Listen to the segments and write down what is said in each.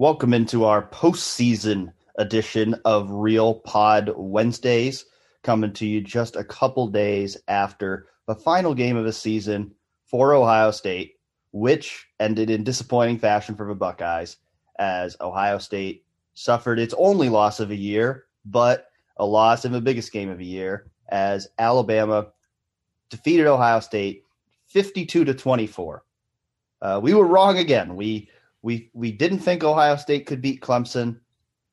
Welcome into our postseason edition of Real Pod Wednesdays, coming to you just a couple days after the final game of the season for Ohio State, which ended in disappointing fashion for the Buckeyes as Ohio State suffered its only loss of a year, but a loss in the biggest game of the year as Alabama defeated Ohio State 52 to 24. Uh, we were wrong again. We we we didn't think Ohio State could beat Clemson.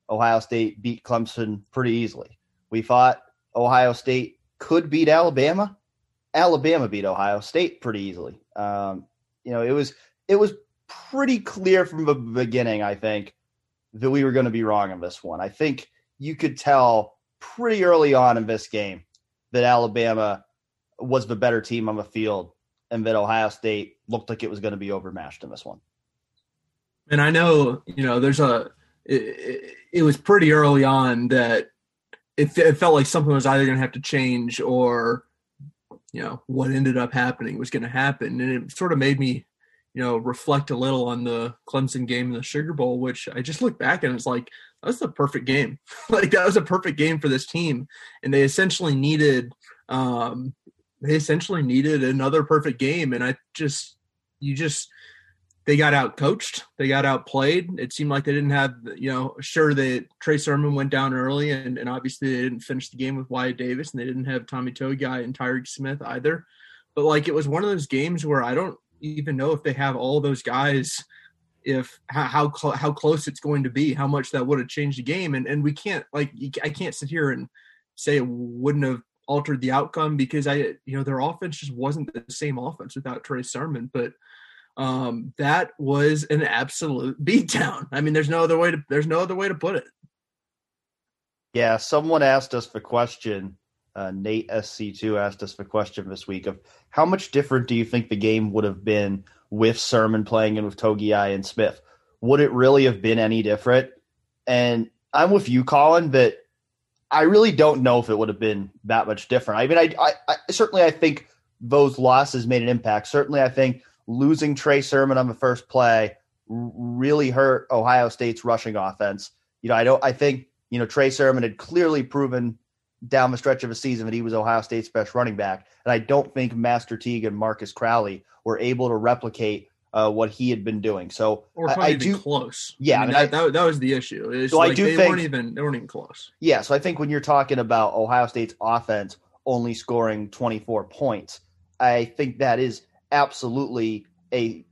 Ohio State beat Clemson pretty easily. We thought Ohio State could beat Alabama. Alabama beat Ohio State pretty easily. Um, you know, it was it was pretty clear from the beginning. I think that we were going to be wrong on this one. I think you could tell pretty early on in this game that Alabama was the better team on the field and that Ohio State looked like it was going to be overmatched in this one. And I know, you know, there's a, it, it was pretty early on that it, it felt like something was either going to have to change or, you know, what ended up happening was going to happen. And it sort of made me, you know, reflect a little on the Clemson game in the Sugar Bowl, which I just look back and it's like, that was a perfect game. like that was a perfect game for this team. And they essentially needed, um, they essentially needed another perfect game. And I just, you just, they got out coached, they got outplayed. It seemed like they didn't have, you know, sure that Trey Sermon went down early, and, and obviously they didn't finish the game with Wyatt Davis, and they didn't have Tommy Togiai and Tyreke Smith either. But like it was one of those games where I don't even know if they have all those guys, if how how, cl- how close it's going to be, how much that would have changed the game, and and we can't like I can't sit here and say it wouldn't have altered the outcome because I you know their offense just wasn't the same offense without Trey Sermon, but um, that was an absolute beatdown. I mean, there's no other way to there's no other way to put it. Yeah, someone asked us the question. Uh, Nate SC2 asked us the question this week of how much different do you think the game would have been with Sermon playing and with Togiai and Smith? Would it really have been any different? And I'm with you, Colin, that I really don't know if it would have been that much different. I mean, I, I, I certainly I think those losses made an impact. Certainly, I think losing Trey Sermon on the first play really hurt Ohio State's rushing offense. You know, I don't. I think you know Trey Sermon had clearly proven down the stretch of a season that he was Ohio State's best running back, and I don't think Master Teague and Marcus Crowley were able to replicate uh, what he had been doing. So or I, I do close. Yeah, I mean, that, that, that, was the issue. It's so like I do they think, weren't even they weren't even close. Yeah, so I think when you're talking about Ohio State's offense only scoring 24 points, I think that is absolutely a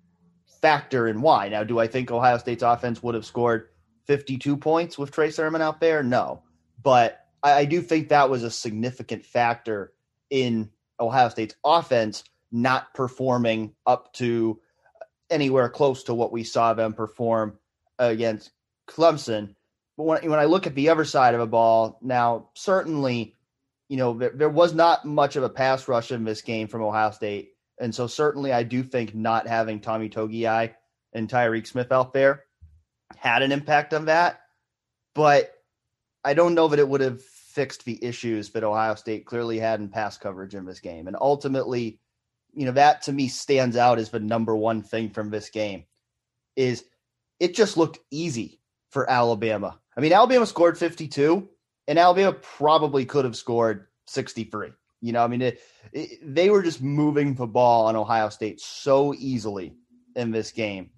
factor in why. Now, do I think Ohio State's offense would have scored 52 points with Trey Sermon out there? No. But I, I do think that was a significant factor in Ohio State's offense not performing up to anywhere close to what we saw them perform against Clemson. But when, when I look at the other side of the ball, now certainly, you know, there, there was not much of a pass rush in this game from Ohio State. And so certainly I do think not having Tommy Togiai and Tyreke Smith out there had an impact on that. But I don't know that it would have fixed the issues that Ohio State clearly had in pass coverage in this game. And ultimately, you know, that to me stands out as the number one thing from this game is it just looked easy for Alabama. I mean, Alabama scored 52 and Alabama probably could have scored 63. You know, I mean, it, it, they were just moving the ball on Ohio State so easily in this game.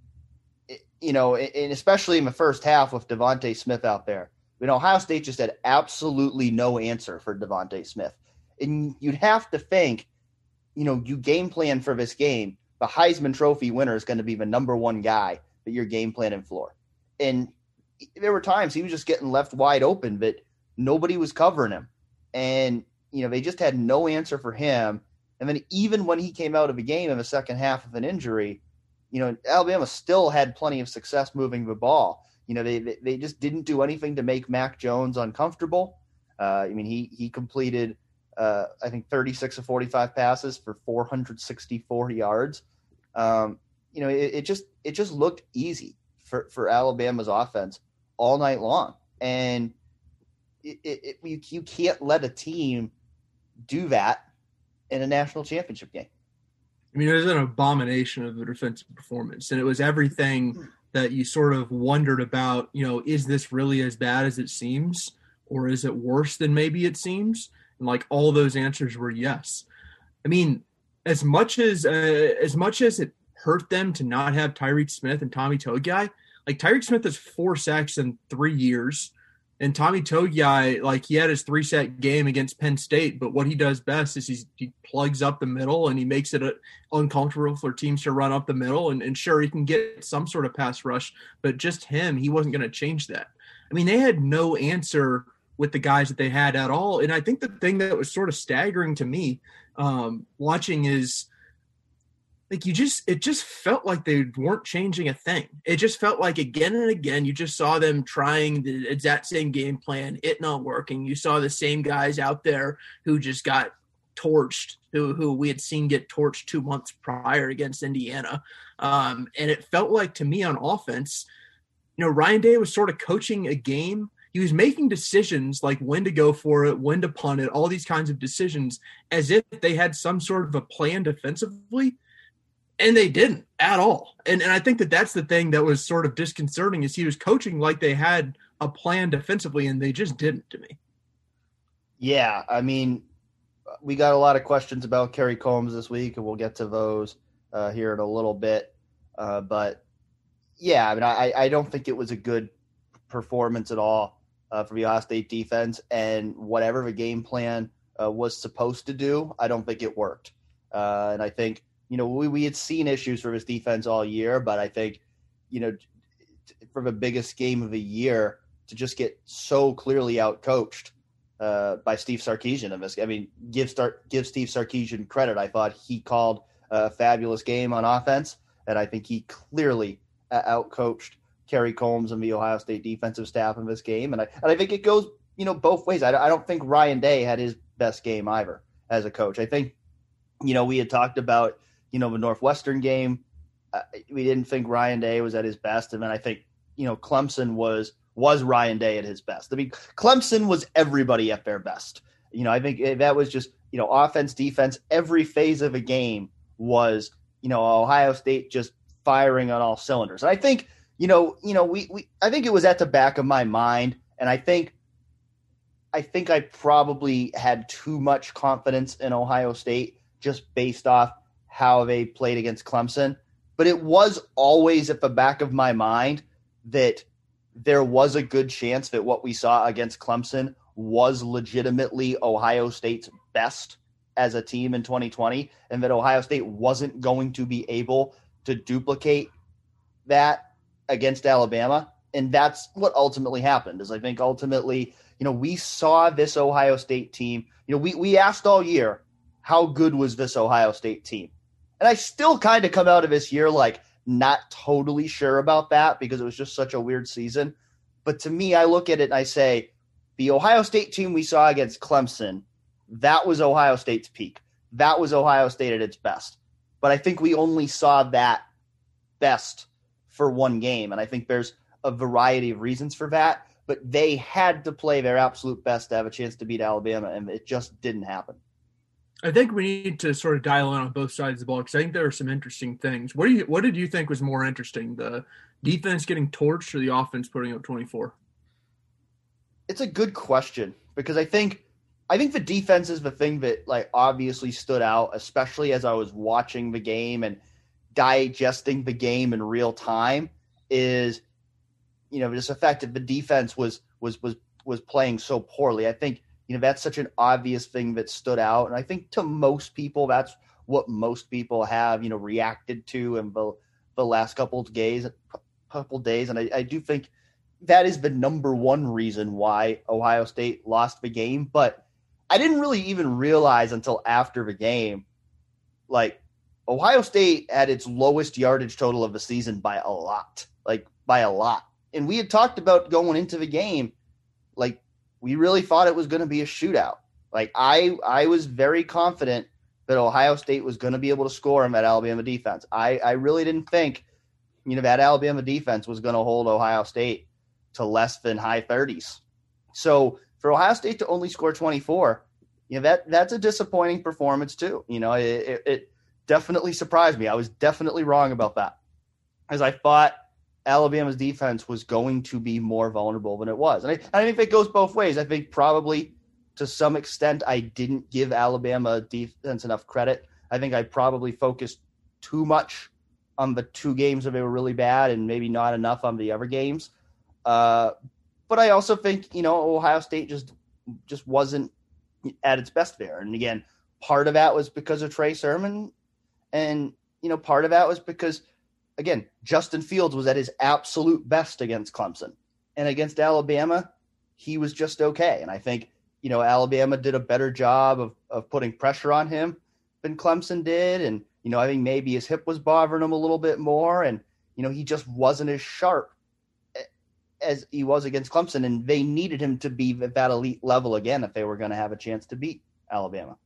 It, you know, and especially in the first half with DeVonta Smith out there. You know, Ohio State just had absolutely no answer for DeVonta Smith. And you'd have to think, you know, you game plan for this game. The Heisman Trophy winner is going to be the number one guy that you're game planning for. And there were times he was just getting left wide open, but nobody was covering him. And you know, they just had no answer for him. And then even when he came out of the game in the second half of an injury, you know, Alabama still had plenty of success moving the ball. You know, they they just didn't do anything to make Mac Jones uncomfortable. Uh, I mean, he he completed uh, I think 36 of 45 passes for 464 yards. Um, you know, it, it, just it just looked easy for for Alabama's offense all night long, and it, it, you, you can't let a team do that in a national championship game. I mean, it was an abomination of a defensive performance, and it was everything that you sort of wondered about, you know, is this really as bad as it seems? Or is it worse than maybe it seems? And like all those answers were yes. I mean, as much as uh, as much as it hurt them to not have Tyreke Smith and Tommy Togiai, like Tyreke Smith has four sacks in three years. And Tommy Togiai, like he had his three set game against Penn State, but what he does best is he's, he plugs up the middle and he makes it a, uncomfortable for teams to run up the middle. And, and sure, he can get some sort of pass rush, but just him, he wasn't going to change that. I mean, they had no answer with the guys that they had at all. And I think the thing that was sort of staggering to me um, watching is like you just it just felt like they weren't changing a thing. It just felt like again and again you just saw them trying the exact same game plan it not working. You saw the same guys out there who just got torched who who we had seen get torched two months prior against indiana. Um, and it felt like to me on offense you know ryan day was sort of coaching a game. He was making decisions like when to go for it, when to punt it, all these kinds of decisions as if they had some sort of a plan defensively and they didn't at all. And and I think that that's the thing that was sort of disconcerting is he was coaching like they had a plan defensively, and they just didn't to me. Yeah, I mean, we got a lot of questions about Kerry Coombs this week, and we'll get to those uh, here in a little bit. Uh, but yeah, I mean, I, I don't think it was a good performance at all uh, for the Ohio State defense, and whatever the game plan uh, was supposed to do, I don't think it worked. Uh, and I think you know, we, we had seen issues for his defense all year, but I think, you know, for the biggest game of the year to just get so clearly outcoached uh, by Steve Sarkisian in this. I mean, give start give Steve Sarkisian credit. I thought he called a fabulous game on offense, and I think he clearly uh, outcoached Kerry Coombs and the Ohio State defensive staff in this game. And I and I think it goes you know both ways. I, I don't think Ryan Day had his best game either as a coach. I think you know we had talked about you know the Northwestern game. Uh, we didn't think Ryan Day was at his best, and then I think you know Clemson was was Ryan Day at his best. I mean, Clemson was everybody at their best. You know, I think that was just you know offense, defense, every phase of a game was you know Ohio State just firing on all cylinders. And I think you know you know we we I think it was at the back of my mind, and I think I think I probably had too much confidence in Ohio State just based off how they played against Clemson, but it was always at the back of my mind that there was a good chance that what we saw against Clemson was legitimately Ohio State's best as a team in 2020 and that Ohio State wasn't going to be able to duplicate that against Alabama. And that's what ultimately happened is I think ultimately you know we saw this Ohio State team. You know we we asked all year how good was this Ohio State team and I still kind of come out of this year like not totally sure about that because it was just such a weird season. But to me, I look at it and I say, the Ohio State team we saw against Clemson, that was Ohio State's peak. That was Ohio State at its best. But I think we only saw that best for one game. And I think there's a variety of reasons for that. But they had to play their absolute best to have a chance to beat Alabama, and it just didn't happen. I think we need to sort of dial in on both sides of the ball because I think there are some interesting things. What do you what did you think was more interesting, the defense getting torched or the offense putting up twenty four? It's a good question because I think I think the defense is the thing that like obviously stood out, especially as I was watching the game and digesting the game in real time. Is you know just the fact that the defense was was was was playing so poorly. I think you know that's such an obvious thing that stood out and i think to most people that's what most people have you know reacted to in the, the last couple of days couple days and I, I do think that is the number one reason why ohio state lost the game but i didn't really even realize until after the game like ohio state had its lowest yardage total of the season by a lot like by a lot and we had talked about going into the game like we really thought it was going to be a shootout. Like I, I was very confident that Ohio State was going to be able to score him at Alabama defense. I, I really didn't think, you know, that Alabama defense was going to hold Ohio State to less than high 30s. So for Ohio State to only score 24, you know, that that's a disappointing performance too. You know, it, it, it definitely surprised me. I was definitely wrong about that, as I thought Alabama's defense was going to be more vulnerable than it was. And I, I think it goes both ways. I think probably to some extent I didn't give Alabama defense enough credit. I think I probably focused too much on the two games where they were really bad and maybe not enough on the other games. Uh, but I also think, you know, Ohio State just just wasn't at its best there. And again, part of that was because of Trey Sermon. And, you know, part of that was because – again, Justin Fields was at his absolute best against Clemson. And against Alabama, he was just okay. And I think, you know, Alabama did a better job of, of putting pressure on him than Clemson did. And, you know, I think maybe his hip was bothering him a little bit more. And, you know, he just wasn't as sharp as he was against Clemson. And they needed him to be at that elite level again if they were going to have a chance to beat Alabama.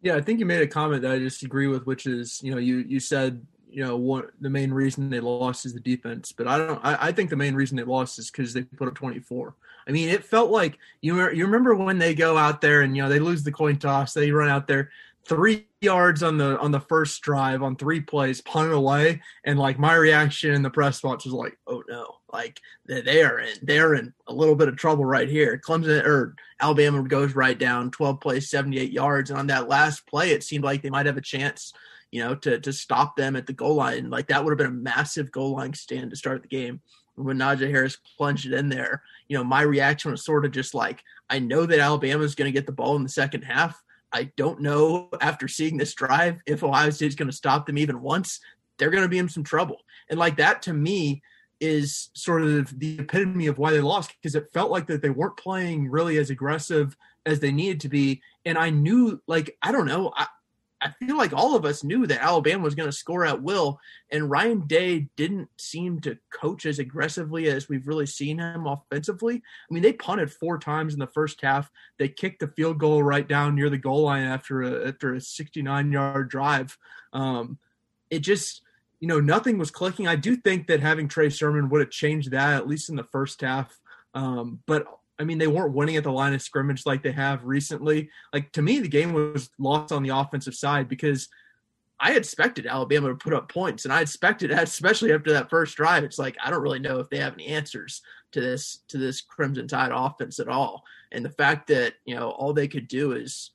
Yeah, I think you made a comment that I disagree with, which is, you know, you you said you know what the main reason they lost is the defense but i don't i, I think the main reason they lost is because they put up 24 i mean it felt like you you remember when they go out there and you know they lose the coin toss they run out there three yards on the on the first drive on three plays punt away and like my reaction in the press box was like oh no. Like they are in they're in a little bit of trouble right here. Clemson or alabama goes right down 12 plays 78 yards and on that last play it seemed like they might have a chance you know, to to stop them at the goal line. Like that would have been a massive goal line stand to start the game. When Najee Harris plunged it in there, you know, my reaction was sort of just like, I know that Alabama is going to get the ball in the second half. I don't know after seeing this drive if Ohio State's going to stop them even once. They're going to be in some trouble. And like that to me is sort of the epitome of why they lost because it felt like that they weren't playing really as aggressive as they needed to be. And I knew, like, I don't know, I, I feel like all of us knew that Alabama was going to score at will, and Ryan Day didn't seem to coach as aggressively as we've really seen him offensively. I mean, they punted four times in the first half. They kicked the field goal right down near the goal line after a after a 69 yard drive. Um, it just you know nothing was clicking. I do think that having Trey Sermon would have changed that at least in the first half. Um, but I mean, they weren't winning at the line of scrimmage like they have recently. Like to me, the game was lost on the offensive side because I expected Alabama to put up points, and I expected, especially after that first drive, it's like I don't really know if they have any answers to this to this Crimson Tide offense at all. And the fact that you know all they could do is,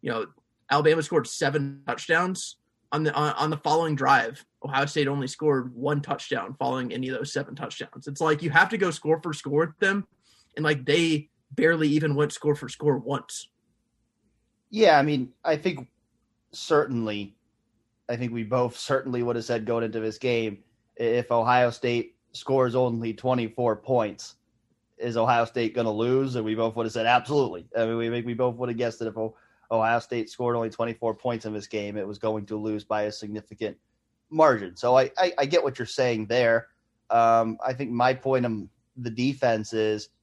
you know, Alabama scored seven touchdowns on the on, on the following drive. Ohio State only scored one touchdown following any of those seven touchdowns. It's like you have to go score for score with them and like they barely even went score for score once. Yeah, I mean, I think certainly, I think we both certainly would have said going into this game if Ohio State scores only 24 points, is Ohio State going to lose? And we both would have said absolutely. I mean, we we both would have guessed that if Ohio State scored only 24 points in this game, it was going to lose by a significant margin. So I, I, I get what you're saying there. Um, I think my point on the defense is –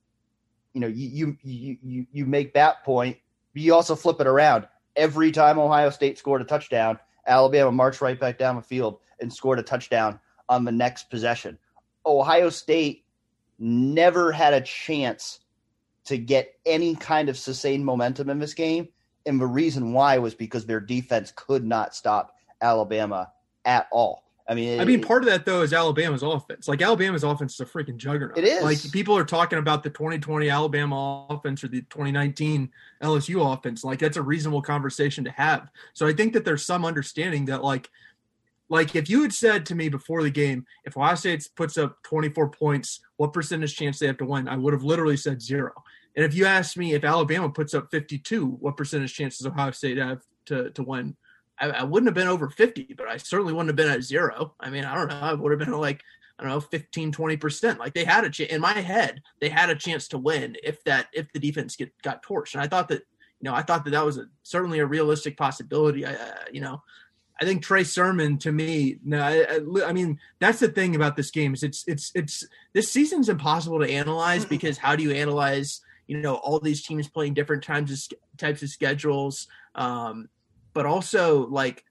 you know, you you you you make that point, but you also flip it around. Every time Ohio State scored a touchdown, Alabama marched right back down the field and scored a touchdown on the next possession. Ohio State never had a chance to get any kind of sustained momentum in this game. And the reason why was because their defense could not stop Alabama at all. I mean, I mean, part of that though is Alabama's offense. Like Alabama's offense is a freaking juggernaut. It is. Like people are talking about the 2020 Alabama offense or the 2019 LSU offense. Like that's a reasonable conversation to have. So I think that there's some understanding that like, like if you had said to me before the game, if Ohio State puts up 24 points, what percentage chance they have to win? I would have literally said zero. And if you asked me if Alabama puts up 52, what percentage chances Ohio State have to to win? I, I, wouldn't have been over 50, but I certainly wouldn't have been at zero. I mean, I don't know. I would have been like, I don't know, 15, 20%. Like they had a chance in my head, they had a chance to win if that, if the defense get, got torched. And I thought that, you know, I thought that that was a, certainly a realistic possibility. I, uh, you know, I think Trey Sermon to me, no, I, I, mean that's the thing about this game is it's it's it's this season's impossible to analyze because how do you analyze you know all these teams playing different times of, types of schedules, um, but also like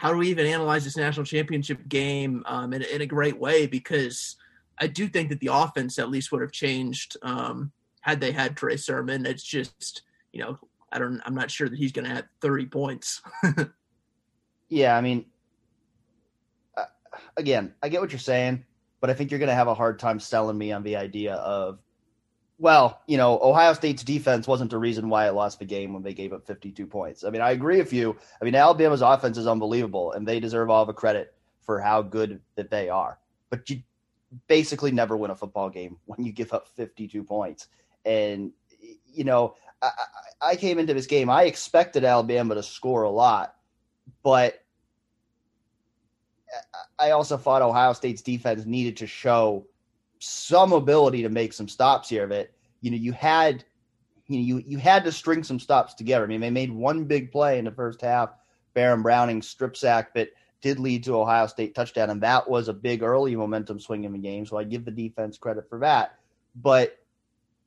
how do we even analyze this national championship game um, in, in, a great way? Because I do think that the offense at least would have changed um, had they had Trey Sermon. It's just, you know, I don't, I'm not sure that he's going to add 30 points. yeah. I mean, uh, again, I get what you're saying. but I think you're going to have a hard time selling me on the idea of, well, you know, Ohio State's defense wasn't the reason why it lost the game when they gave up 52 points. I mean, I agree with you. I mean, Alabama's offense is unbelievable, and they deserve all the credit for how good that they are. But you basically never win a football game when you give up 52 points. And, you know, I, I came into this game, I expected Alabama to score a lot, but I also thought Ohio State's defense needed to show some ability to make some stops here. That you know you had you know, you you had to string some stops together. I mean, they made one big play in the first half, Baron Browning strip sack that did lead to Ohio State touchdown, and that was a big early momentum swing in the game. So I give the defense credit for that. But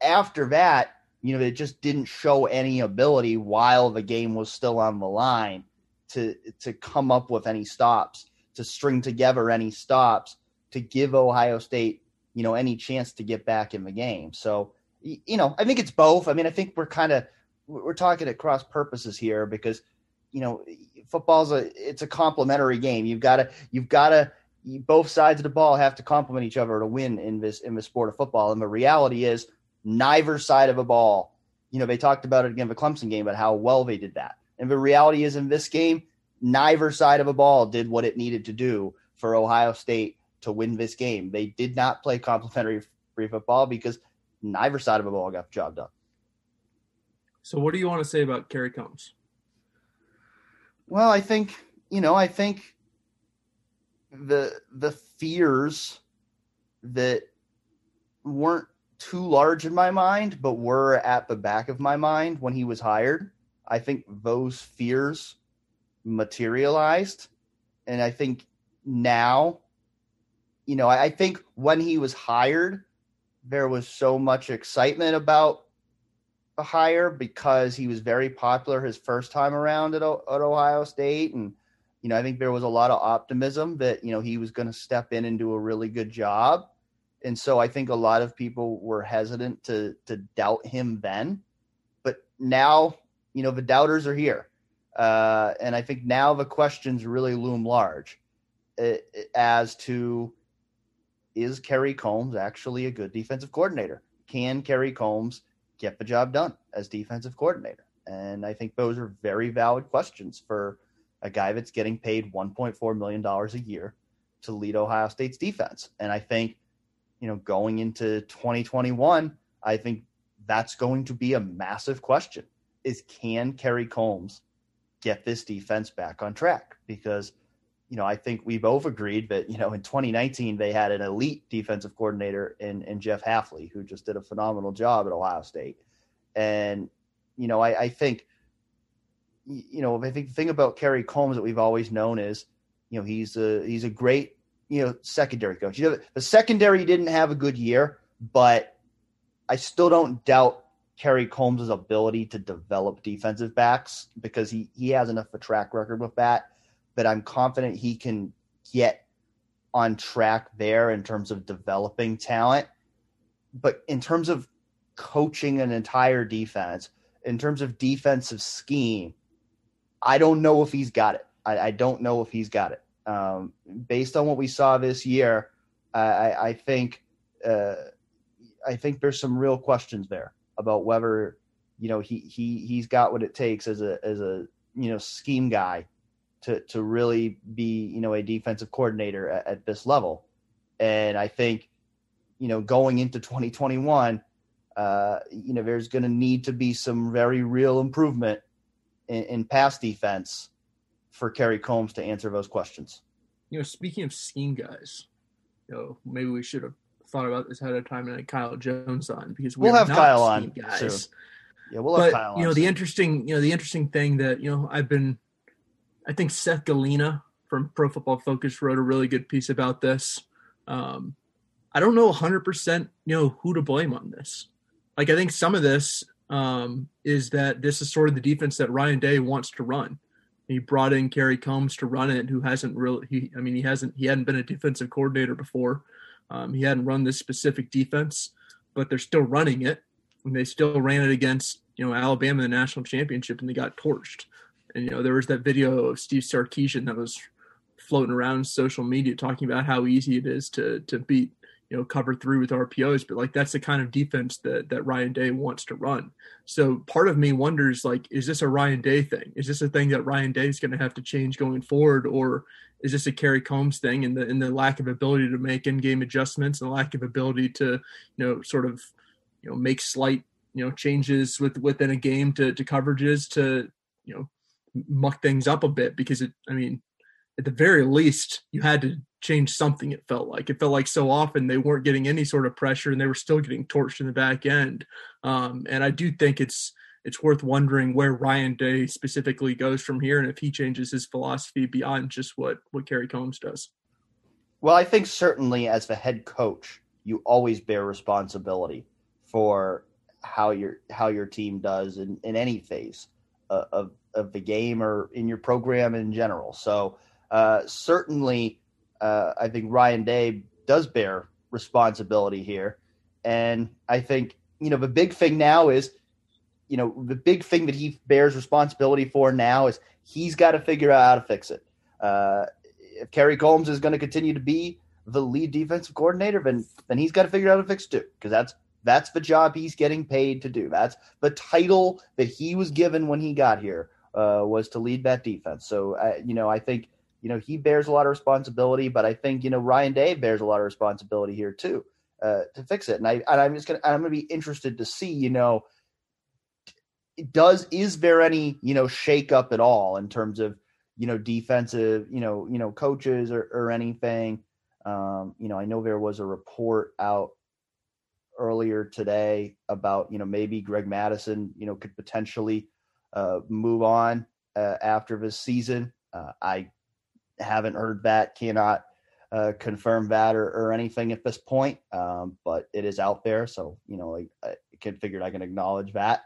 after that, you know, it just didn't show any ability while the game was still on the line to to come up with any stops to string together any stops to give Ohio State, you know, any chance to get back in the game. So, you know, I think it's both. I mean, I think we're kind of we're talking at cross purposes here because, you know, football's a it's a complementary game. You've got to you've got to both sides of the ball have to complement each other to win in this in the sport of football. And the reality is, neither side of a ball. You know, they talked about it again the Clemson game, but how well they did that. And the reality is, in this game, neither side of a ball did what it needed to do for Ohio State to win this game. They did not play complimentary free football because neither side of the ball got the job done. So, what do you want to say about Kerry Coombs? Well, I think you know, I think the the fears that weren't too large in my mind, but were at the back of my mind when he was hired. I think those fears materialized. And I think now, you know, I, I think when he was hired, there was so much excitement about the hire because he was very popular his first time around at, at Ohio State. And, you know, I think there was a lot of optimism that, you know, he was going to step in and do a really good job. And so I think a lot of people were hesitant to to doubt him then. But now, you know, the doubters are here. Uh, and I think now the questions really loom large uh, as to is Kerry Coombs actually a good defensive coordinator? Can Kerry Coombs get the job done as defensive coordinator? And I think those are very valid questions for a guy that's getting paid $1.4 million a year to lead Ohio State's defense. And I think, you know, going into 2021, I think that's going to be a massive question is can Kerry Coombs get this defense back on track because you know, I think we both agreed that, you know, in 2019 they had an elite defensive coordinator in, in Jeff Hafley, who just did a phenomenal job at Ohio State. And, you know, I, I think, you know, I think the thing about Kerry Coombs that we've always known is, you know, he's a he's a great, you know, secondary coach. You know, the secondary didn't have a good year, but I still don't doubt Kerry Coombs' ability to develop defensive backs because he, he has enough of a track record with that that I'm confident he can get on track there in terms of developing talent. But in terms of coaching an entire defense, in terms of defensive scheme, I don't know if he's got it. I, I don't know if he's got it. Um, based on what we saw this year, I, I think uh, I think there's some real questions there about whether you know he he he's got what it takes as a as a you know scheme guy to to really be you know a defensive coordinator at, at this level and i think you know going into 2021 uh you know there's going to need to be some very real improvement in, in pass defense for Kerry Coombs to answer those questions you know speaking of scheme guys you know maybe we should have thought about this ahead of time and had Kyle Jones on because we will have Kyle on guys. Soon. Yeah, we'll have but, Kyle. You know the interesting, you know the interesting thing that you know I've been, I think Seth Galina from Pro Football Focus wrote a really good piece about this. Um, I don't know 100% you know who to blame on this. Like I think some of this um, is that this is sort of the defense that Ryan Day wants to run. He brought in Kerry Coombs to run it, who hasn't really. He, I mean, he hasn't. He hadn't been a defensive coordinator before. Um, he hadn't run this specific defense, but they're still running it. And they still ran it against, you know, Alabama in the national championship and they got torched. And, you know, there was that video of Steve Sarkisian that was floating around social media talking about how easy it is to to beat you know cover three with RPOs, but like that's the kind of defense that that Ryan Day wants to run. So part of me wonders like, is this a Ryan Day thing? Is this a thing that Ryan Day is going to have to change going forward, or is this a Kerry Coombs thing and the and the lack of ability to make in game adjustments and the lack of ability to you know sort of you know make slight you know changes with within a game to to coverages to you know muck things up a bit because it I mean at the very least you had to change something it felt like. It felt like so often they weren't getting any sort of pressure and they were still getting torched in the back end. Um, and i do think it's it's worth wondering where ryan day specifically goes from here and if he changes his philosophy beyond just what what kerry coombs does. Well i think certainly as the head coach you always bear responsibility for how your how your team does in, in any phase of, of the game or in your program in general so uh, certainly uh, I think Ryan Day does bear responsibility here. And I think, you know, the big thing now is, you know, the big thing that he bears responsibility for now is he's got to figure out how to fix it. Uh, if Kerry Coombs is going to continue to be the lead defensive coordinator, then then he's got to figure out how to fix it too, because that's that's the job he's getting paid to do. That's the title that he was given when he got here uh, was to lead that defense. So, you know, I think you know, he bears a lot of responsibility, but I think, you know, Ryan Day bears a lot of responsibility here too, uh, to fix it. And I, and I'm just going to, I'm going to be interested to see, you know, does, is there any, you know, shake up at all in terms of, you know, defensive, you know, you know, coaches or, or anything. Um, you know, I know there was a report out earlier today about, you know, maybe Greg Mattison you know, could potentially uh, move on uh, after this season. Uh, I haven't heard that, cannot uh, confirm that or, or, anything at this point, um, but it is out there. So, you know, I, I can figured I can acknowledge that.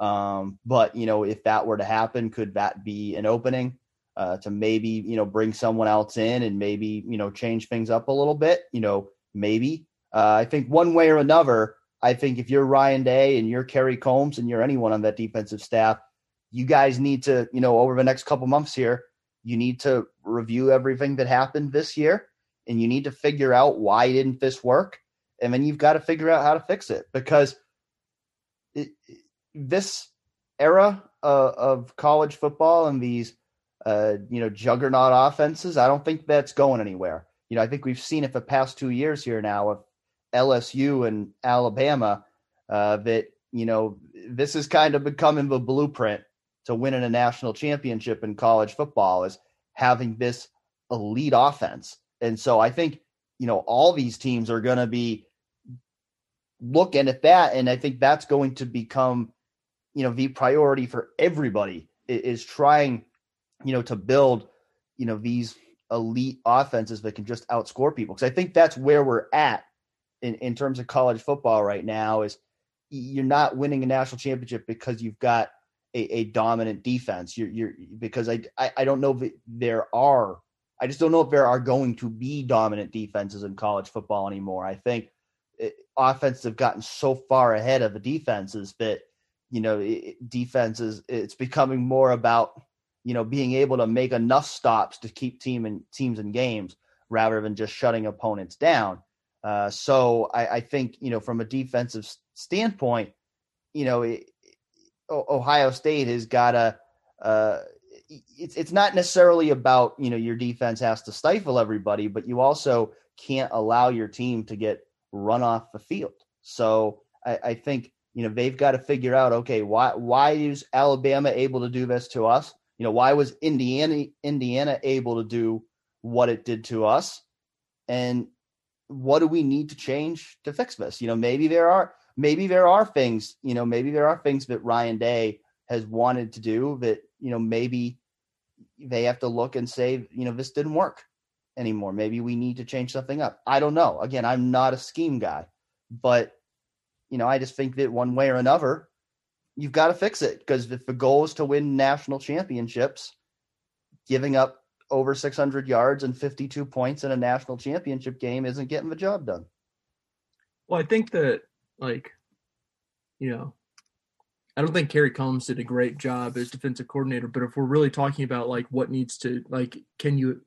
Um, but, you know, if that were to happen, could that be an opening uh, to maybe, you know, bring someone else in and maybe, you know, change things up a little bit? You know, maybe. Uh, I think one way or another, I think if you're Ryan Day and you're Kerry Coombs and you're anyone on that defensive staff, you guys need to, you know, over the next couple months here, you need to review everything that happened this year and you need to figure out why didn't this work? And then you've got to figure out how to fix it because it, this era uh, of college football and these uh, you know juggernaut offenses i don't think that's going anywhere. You know i think we've seen it for the past two years here now of lsu and alabama uh, that you know this is kind of becoming the blueprint to winning a national championship in college football is having this elite offense. And so I think, you know, all these teams are going to be looking at that. And I think that's going to become, you know, the priority for everybody is trying, you know, to build, you know, these elite offenses that can just outscore people. Because I think that's where we're at in, in terms of college football right now is you're not winning a national championship because you've got a, a dominant defense. You're, you're because I, I, I don't know if there are. I just don't know if there are going to be dominant defenses in college football anymore. I think it, offenses have gotten so far ahead of the defenses that you know it, defenses it's becoming more about you know being able to make enough stops to keep team and teams in games rather than just shutting opponents down. Uh, so I, I, think you know from a defensive standpoint, you know it, Ohio State has got to. Uh, it's it's not necessarily about you know your defense has to stifle everybody, but you also can't allow your team to get run off the field. So I, I think you know they've got to figure out okay why why is Alabama able to do this to us? You know why was Indiana Indiana able to do what it did to us, and what do we need to change to fix this? You know maybe there are maybe there are things, you know, maybe there are things that Ryan Day has wanted to do that, you know, maybe they have to look and say, you know, this didn't work anymore. Maybe we need to change something up. I don't know. Again, I'm not a scheme guy, but you know, I just think that one way or another, you've got to fix it because if the goal is to win national championships, giving up over 600 yards and 52 points in a national championship game isn't getting the job done. Well, I think that like, you know, I don't think Kerry Coombs did a great job as defensive coordinator, but if we're really talking about like what needs to like, can you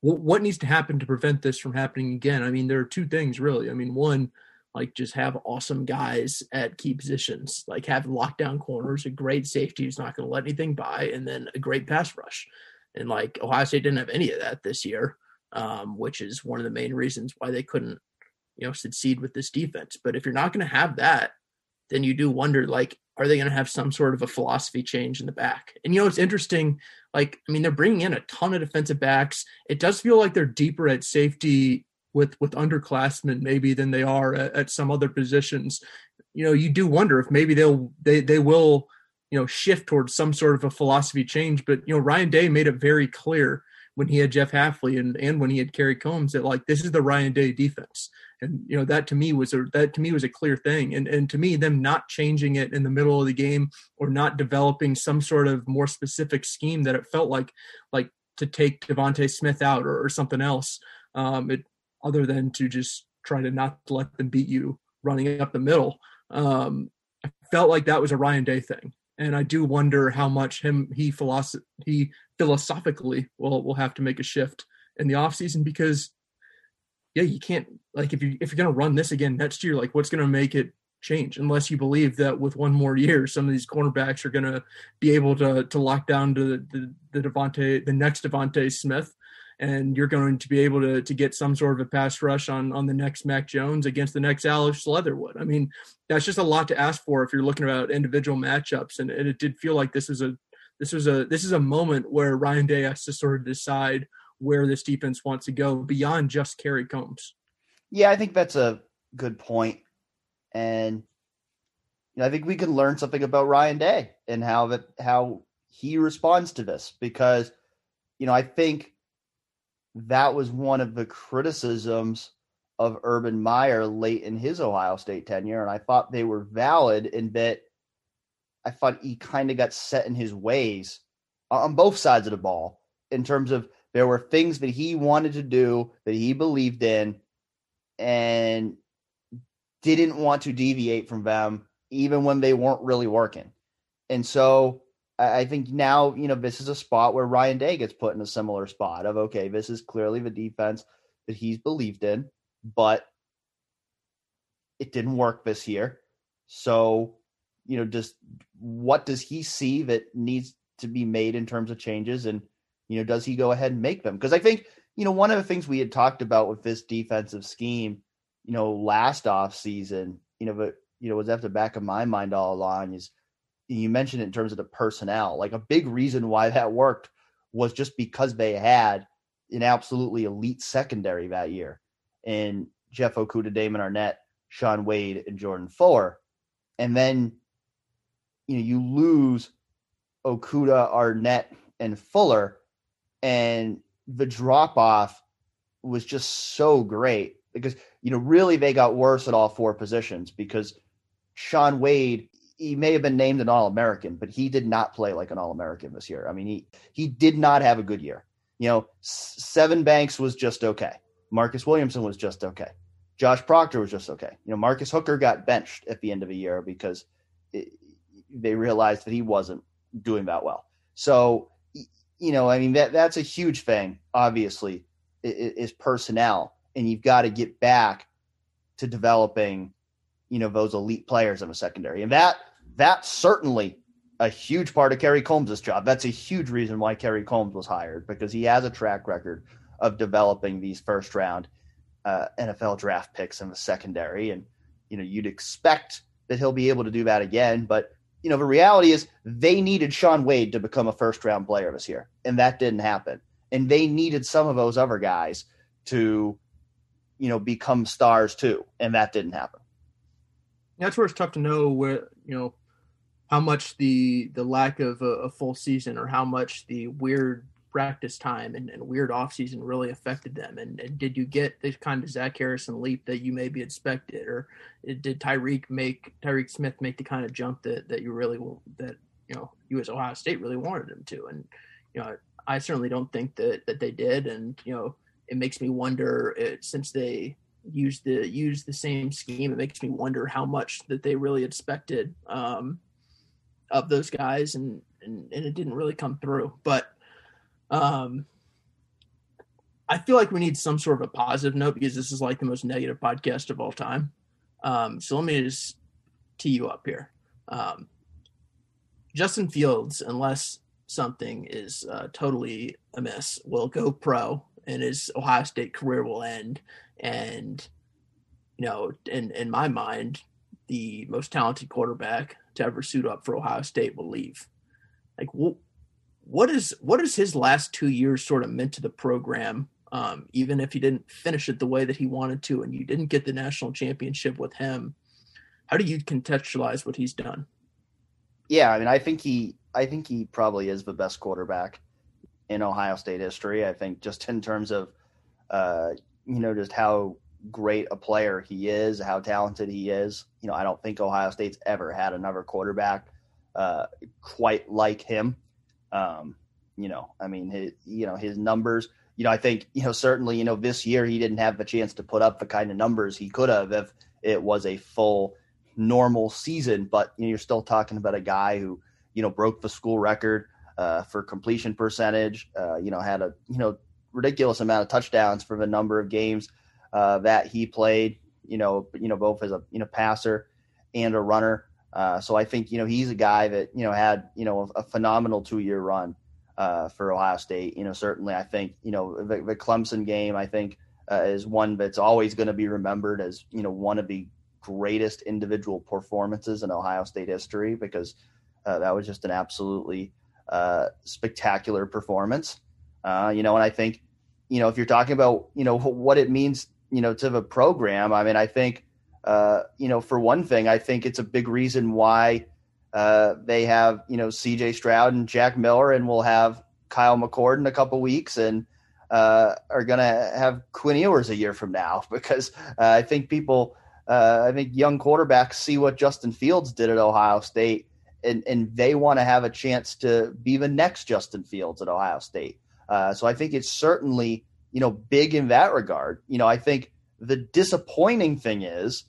what, what needs to happen to prevent this from happening again? I mean, there are two things really. I mean, one, like just have awesome guys at key positions, like have lockdown corners, a great safety who's not going to let anything by, and then a great pass rush. And like Ohio State didn't have any of that this year, um, which is one of the main reasons why they couldn't, you know, succeed with this defense. But if you're not going to have that, then you do wonder like, are they going to have some sort of a philosophy change in the back? And you know, it's interesting. Like, I mean, they're bringing in a ton of defensive backs. It does feel like they're deeper at safety with with underclassmen maybe than they are at, at some other positions. You know, you do wonder if maybe they'll they they will you know shift towards some sort of a philosophy change. But you know, Ryan Day made it very clear when he had Jeff Hafley and and when he had Kerry Coombs that like this is the Ryan Day defense. And you know that to me was a that to me was a clear thing. And and to me them not changing it in the middle of the game or not developing some sort of more specific scheme that it felt like like to take DeVonta Smith out or, or something else um it other than to just try to not let them beat you running up the middle um I felt like that was a Ryan Day thing and I do wonder how much him he philosoph- he philosophically will will have to make a shift in the offseason because yeah, you can't like if you if you're gonna run this again next year, like what's gonna make it change? Unless you believe that with one more year, some of these cornerbacks are gonna be able to to lock down to the the DeVonta the next DeVonta Smith, and you're going to be able to to get some sort of a pass rush on on the next Mac Jones against the next Alex Leatherwood. I mean, that's just a lot to ask for if you're looking about individual matchups, and, and it did feel like this is a this was a this is a moment where Ryan Day has to sort of decide where this defense wants to go beyond just Kerry Coombs. Yeah, I think that's a good point. And you know, I think we can learn something about Ryan Day and how that how he responds to this because you know, I think that was one of the criticisms of Urban Meyer late in his Ohio State tenure, and I thought they were valid in that I thought he kind of got set in his ways on both sides of the ball in terms of there were things that he wanted to do that he believed in and didn't want to deviate from them, even when they weren't really working. And so I think now, you know, this is a spot where Ryan Day gets put in a similar spot of, okay, this is clearly the defense that he's believed in, but it didn't work this year. So, you know, just what does he see that needs to be made in terms of changes? And, you know, does he go ahead and make them? Because I think, you know, one of the things we had talked about with this defensive scheme, you know, last off season, you know, but you know, was at the back of my mind all along is you mentioned it in terms of the personnel. Like a big reason why that worked was just because they had an absolutely elite secondary that year. And Jeff Okudah, Damon Arnette, Shaun Wade, and Jordan Fuller. And then, you know, you lose Okudah, Arnette, and Fuller and the drop off was just so great because you know really they got worse at all four positions because Shaun Wade he may have been named an all-American but he did not play like an all-American this year. I mean he he did not have a good year. You know, Sevyn Banks was just okay. Marcus Williamson was just okay. Josh Proctor was just okay. You know, Marcus Hooker got benched at the end of the year because it, they realized that he wasn't doing that well. So you know, I mean that that's a huge thing. Obviously, is, personnel, and you've got to get back to developing, you know, those elite players in the secondary, and that that's certainly a huge part of Kerry Coombs' job. That's a huge reason why Kerry Coombs was hired because he has a track record of developing these first round uh, NFL draft picks in the secondary, and you know you'd expect that he'll be able to do that again, but you know, the reality is they needed Shaun Wade to become a first round player this year, and that didn't happen. And they needed some of those other guys to, you know, become stars too, and that didn't happen. That's where it's tough to know where you know how much the the lack of a, a full season or how much the weird practice time and, and weird offseason really affected them? And, and, did you get the kind of Zach Harrison leap that you maybe expected, or did Tyreke make Tyreke Smith make the kind of jump that that you really that you know as Ohio State really wanted him to? And you know, I certainly don't think that that they did. And you know, it makes me wonder it, uh, since they used the use the same scheme, it makes me wonder how much that they really expected um, of those guys, and, and and it didn't really come through, but um, I feel like we need some sort of a positive note because this is like the most negative podcast of all time. Um, so let me just tee you up here. Um, Justin Fields, unless something is uh, totally amiss, will go pro and his Ohio State career will end. And, you know, in, in my mind, the most talented quarterback to ever suit up for Ohio State will leave. Like, what, is what is his last two years sort of meant to the program? Um, even if he didn't finish it the way that he wanted to, and you didn't get the national championship with him, how do you contextualize what he's done? Yeah, I mean, I think he, I think he probably is the best quarterback in Ohio State history. I think just in terms of, uh, you know, just how great a player he is, how talented he is. You know, I don't think Ohio State's ever had another quarterback uh, quite like him. Um, you know, I mean, his, you know, his numbers. You know, I think you know certainly you know this year he didn't have the chance to put up the kind of numbers he could have if it was a full normal season. But you know, you're still talking about a guy who you know broke the school record uh, for completion percentage. Uh, you know, had a you know ridiculous amount of touchdowns for the number of games uh, that he played. You know, you know both as a you know passer and a runner. Uh, so I think you know he's a guy that you know had you know a, a phenomenal two year run uh, for Ohio State. You know, certainly I think you know the, the Clemson game I think uh, is one that's always going to be remembered as you know one of the greatest individual performances in Ohio State history because that was just an absolutely uh, spectacular performance. Uh, you know, and I think, you know, if you're talking about, you know, what it means, you know, to the program, I mean, I think, uh, you know, for one thing, I think it's a big reason why uh, they have, you know, CJ Stroud and Jack Miller, and we'll have Kyle McCord in a couple weeks, and uh, are going to have Quinn Ewers a year from now because uh, I think people, uh, I think young quarterbacks see what Justin Fields did at Ohio State and, and they want to have a chance to be the next Justin Fields at Ohio State. Uh, so I think it's certainly you know big in that regard. You know, I think the disappointing thing is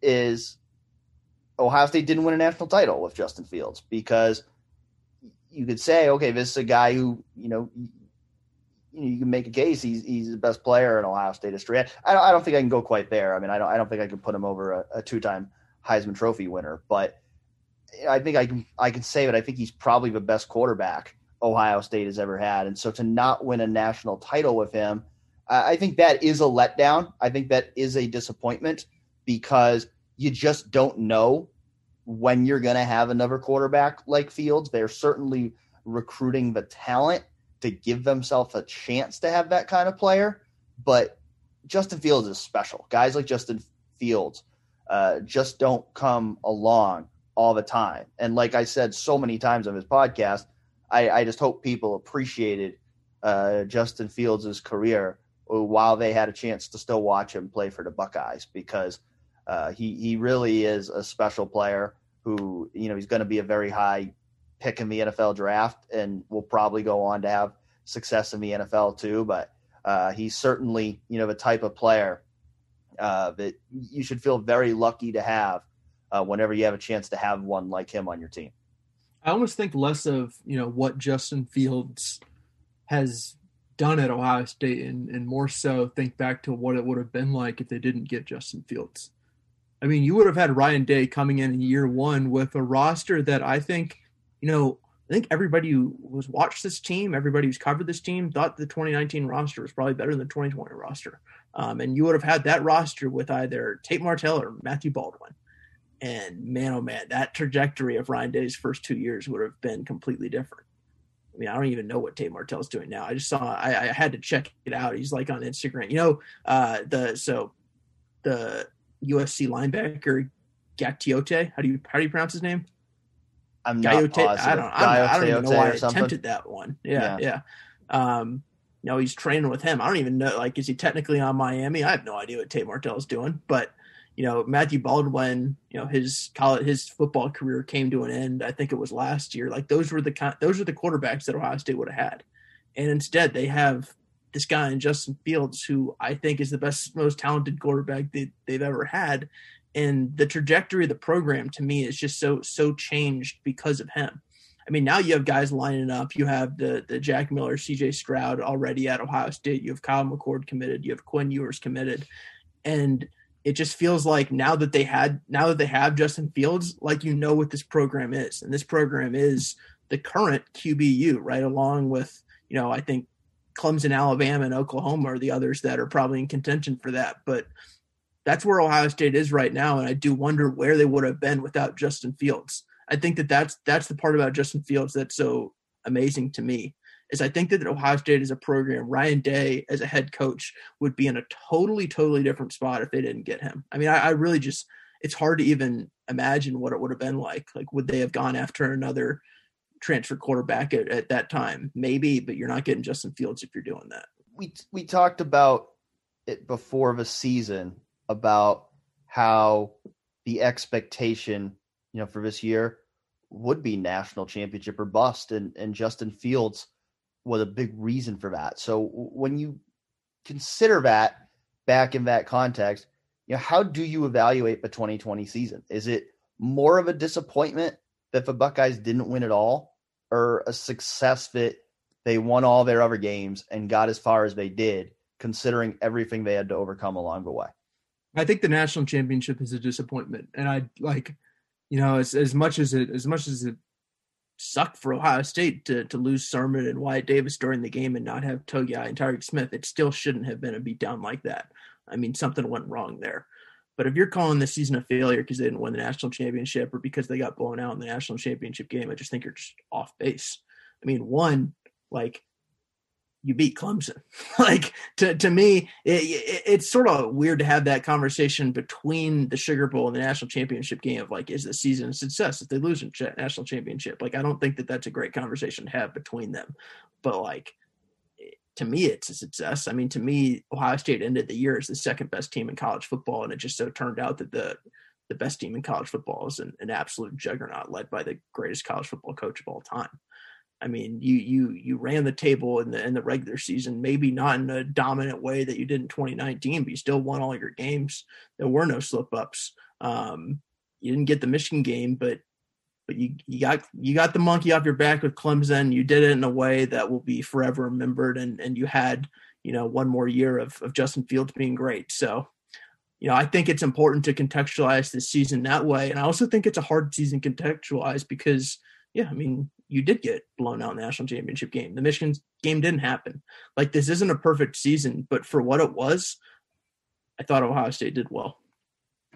is Ohio State didn't win a national title with Justin Fields because you could say, okay, this is a guy who you know. You, you can make a case he's he's the best player in Ohio State history. I don't, I don't think I can go quite there. I mean, I don't I don't think I can put him over a, a two time Heisman Trophy winner, but I think I can I can say that I think he's probably the best quarterback Ohio State has ever had, and so to not win a national title with him, I think that is a letdown. I think that is a disappointment because you just don't know when you're going to have another quarterback like Fields. They're certainly recruiting the talent to give themselves a chance to have that kind of player, but Justin Fields is special. Guys like Justin Fields uh, just don't come along all the time. And like I said so many times on this podcast, I, I just hope people appreciated uh, Justin Fields' career while they had a chance to still watch him play for the Buckeyes because uh, he he really is a special player who you know he's going to be a very high pick in the NFL draft and will probably go on to have success in the NFL too. But uh, he's certainly you know the type of player uh, that you should feel very lucky to have uh, whenever you have a chance to have one like him on your team. I almost think less of you know what Justin Fields has done at Ohio State, and, and more so think back to what it would have been like if they didn't get Justin Fields. I mean, you would have had Ryan Day coming in in year one with a roster that I think, you know, I think everybody who was watched this team, everybody who's covered this team, thought the 2019 roster was probably better than the 2020 roster. Um, and you would have had that roster with either Tate Martell or Matthew Baldwin. And man, oh man, that trajectory of Ryan Day's first two years would have been completely different. I mean, I don't even know what Tate Martell's doing now. I just saw, I, I had to check it out. He's like on Instagram, you know, uh, the, so the USC linebacker Gaoteote, how do you, how do you pronounce his name? I'm not Gaote, I don't, I, I don't even know why I attempted that one. Yeah. Yeah. yeah. Um, you know, he's training with him. I don't even know, like, is he technically on Miami? I have no idea what Tate Martell is doing, but you know Matthew Baldwin, you know his college, his football career came to an end. I think it was last year. Like those were the those are the quarterbacks that Ohio State would have had, and instead they have this guy in Justin Fields, who I think is the best, most talented quarterback they, they've ever had. And the trajectory of the program to me is just so so changed because of him. I mean, now you have guys lining up. You have the the Jack Miller, C.J. Stroud already at Ohio State. You have Kyle McCord committed. You have Quinn Ewers committed, and it just feels like now that they had now that they have Justin Fields, like you know what this program is, and this program is the current QBU, right? Along with you know I think Clemson, Alabama, and Oklahoma are the others that are probably in contention for that, but that's where Ohio State is right now, and I do wonder where they would have been without Justin Fields. I think that that's that's the part about Justin Fields that's so amazing to me is I think that Ohio State as a program, Ryan Day as a head coach would be in a totally totally different spot if they didn't get him. I mean, I, I really just it's hard to even imagine what it would have been like. Like, would they have gone after another transfer quarterback at, at that time? Maybe, but you're not getting Justin Fields if you're doing that. We we talked about it before the season about how the expectation, you know, for this year would be national championship or bust, and and Justin Fields was a big reason for that. So when you consider that back in that context, you know, how do you evaluate the 2020 season? Is it more of a disappointment that the Buckeyes didn't win at all, or a success that they won all their other games and got as far as they did, considering everything they had to overcome along the way? I think the national championship is a disappointment, and I like, you know, as as much as it as much as it sucked for Ohio State to to lose Sermon and Wyatt Davis during the game and not have Togiai and Tyreke Smith, it still shouldn't have been a beatdown like that. I mean, something went wrong there. But if you're calling this season a failure because they didn't win the national championship or because they got blown out in the national championship game, I just think you're just off base. I mean, one, like you beat Clemson. like to to me, it, it, it's sort of weird to have that conversation between the Sugar Bowl and the national championship game of like, is the season a success if they lose a national championship? Like, I don't think that that's a great conversation to have between them. But like, to me, it's a success. I mean, to me, Ohio State ended the year as the second best team in college football, and it just so turned out that the the best team in college football is an, an absolute juggernaut led by the greatest college football coach of all time. I mean, you you you ran the table in the in the regular season, maybe not in a dominant way that you did in 2019, but you still won all your games. There were no slip ups. Um, you didn't get the Michigan game, but but you you got you got the monkey off your back with Clemson. You did it in a way that will be forever remembered, and and you had you know one more year of of Justin Fields being great. So you know, I think it's important to contextualize this season that way. And I also think it's a hard season contextualize because, yeah, I mean, you did get blown out in the national championship game. The Michigan game didn't happen. Like this isn't a perfect season, but for what it was, I thought Ohio State did well.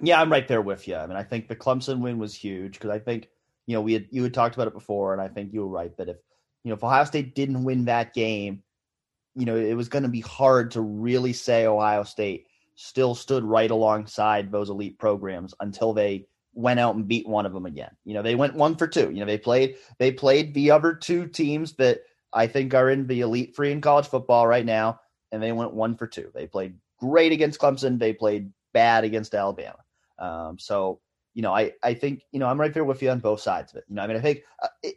Yeah, I'm right there with you. I mean, I think the Clemson win was huge because I think you know we had you had talked about it before, and I think you were right that if you know if Ohio State didn't win that game, you know it was going to be hard to really say Ohio State still stood right alongside those elite programs until they went out and beat one of them again. You know, they went one for two. You know, they played they played the other two teams that I think are in the elite free in college football right now, and they went one for two. They played great against Clemson. They played bad against Alabama. Um, so you know, I I think you know I'm right there with you on both sides of it. You know, I mean, I think uh, it,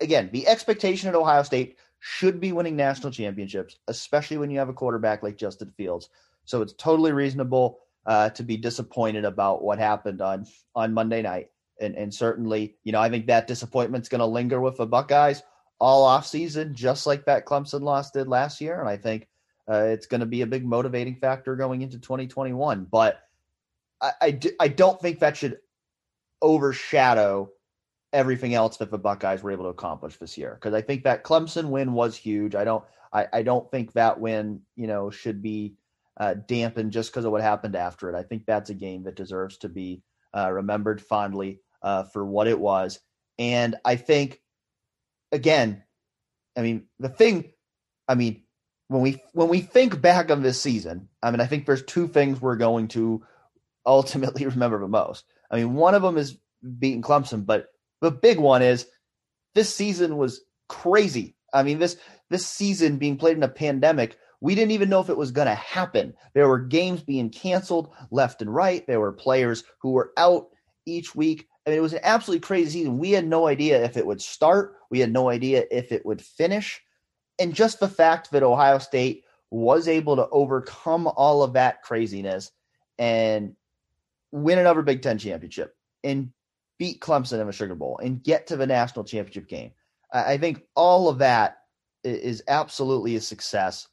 again the expectation at Ohio State should be winning national championships, especially when you have a quarterback like Justin Fields. So it's totally reasonable uh, to be disappointed about what happened on on Monday night. And and certainly, you know, I think that disappointment's going to linger with the Buckeyes all off season, just like that Clemson loss did last year. And I think uh, it's going to be a big motivating factor going into 2021. But I, I, do, I don't think that should overshadow everything else that the Buckeyes were able to accomplish this year. Because I think that Clemson win was huge. I don't I, I don't think that win, you know, should be uh, dampened just because of what happened after it. I think that's a game that deserves to be uh, remembered fondly uh, for what it was. And I think, again, I mean, the thing, I mean, when we when we think back on this season, I mean, I think there's two things we're going to ultimately remember the most. I mean, one of them is beating Clemson, but the big one is this season was crazy. I mean, this this season being played in a pandemic we didn't even know if it was going to happen. There were games being canceled left and right. There were players who were out each week. I mean, it was an absolutely crazy season. We had no idea if it would start, we had no idea if it would finish. And just the fact that Ohio State was able to overcome all of that craziness and win another Big Ten championship and beat Clemson in the Sugar Bowl and get to the national championship game. I, think all of that is absolutely a success.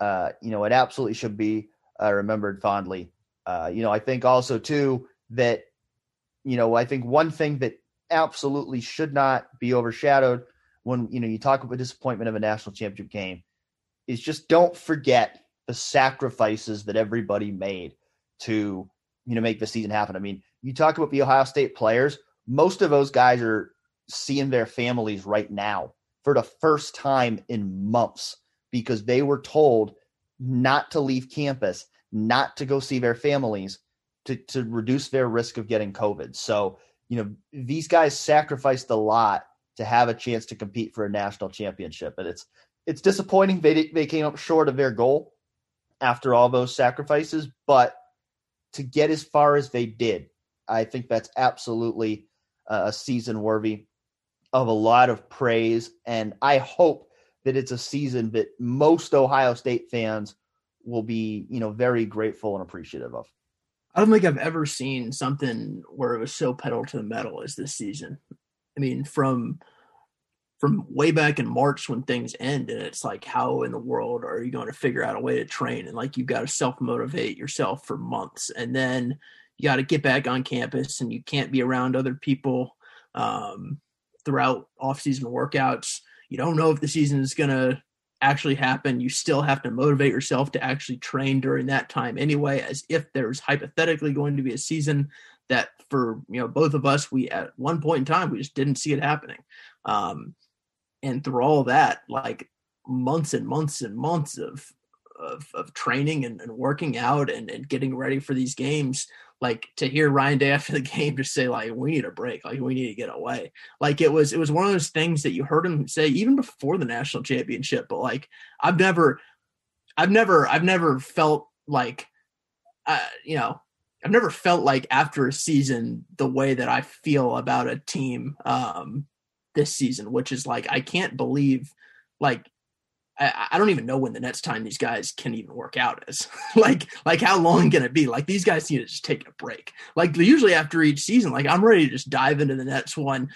Uh, you know, it absolutely should be uh, remembered fondly. Uh, you know, I think also too that, you know, I think one thing that absolutely should not be overshadowed when you know you talk about disappointment of a national championship game is just don't forget the sacrifices that everybody made to you know make the season happen. I mean, you talk about the Ohio State players, most of those guys are seeing their families right now for the first time in months because they were told not to leave campus, not to go see their families to, to reduce their risk of getting COVID. So, you know, these guys sacrificed a lot to have a chance to compete for a national championship. And it's it's disappointing they they came up short of their goal after all those sacrifices, but to get as far as they did, I think that's absolutely uh, a season worthy of a lot of praise. And I hope that it's a season that most Ohio State fans will be, you know, very grateful and appreciative of. I don't think I've ever seen something where it was so pedal to the metal as this season. I mean, from from way back in March when things end, and it's like, how in the world are you going to figure out a way to train? And like, you've got to self motivate yourself for months, and then you got to get back on campus, and you can't be around other people um, throughout off season workouts. You don't know if the season is going to actually happen. You still have to motivate yourself to actually train during that time anyway, as if there's hypothetically going to be a season that for you know both of us we at one point in time we just didn't see it happening um and through all that like months and months and months of of, of training and, and working out and, and getting ready for these games like to hear Ryan Day after the game just say like we need a break, like we need to get away. Like it was it was one of those things that you heard him say even before the national championship. But like I've never, I've never, I've never felt like, uh, you know, I've never felt like after a season the way that I feel about a team um, this season, which is like I can't believe like I, I, don't even know when the next time these guys can even work out is. like, like how long can it be? Like these guys need to just take a break. Like usually after each season, like I'm ready to just dive into the next one,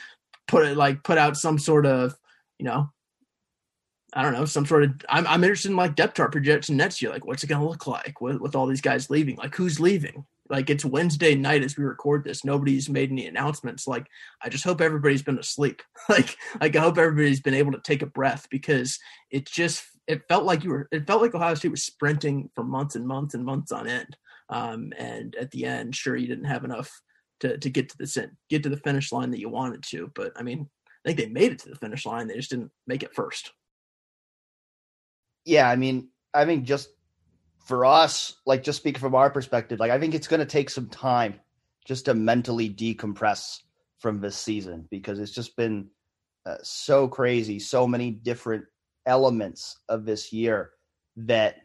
put it like put out some sort of, you know, I don't know, some sort of. I'm I'm interested in like depth chart projection next year. Like, what's it going to look like with with all these guys leaving? Like, who's leaving? Like it's Wednesday night as we record this. Nobody's made any announcements. Like I just hope everybody's been asleep. like like I hope everybody's been able to take a breath because it just it felt like you were it felt like Ohio State was sprinting for months and months and months on end. Um, and at the end, sure you didn't have enough to to get to the sin get to the finish line that you wanted to. But I mean, I think they made it to the finish line. They just didn't make it first. Yeah, I mean, I think just for us, like just speaking from our perspective, like I think it's going to take some time just to mentally decompress from this season because it's just been uh, so crazy, so many different elements of this year that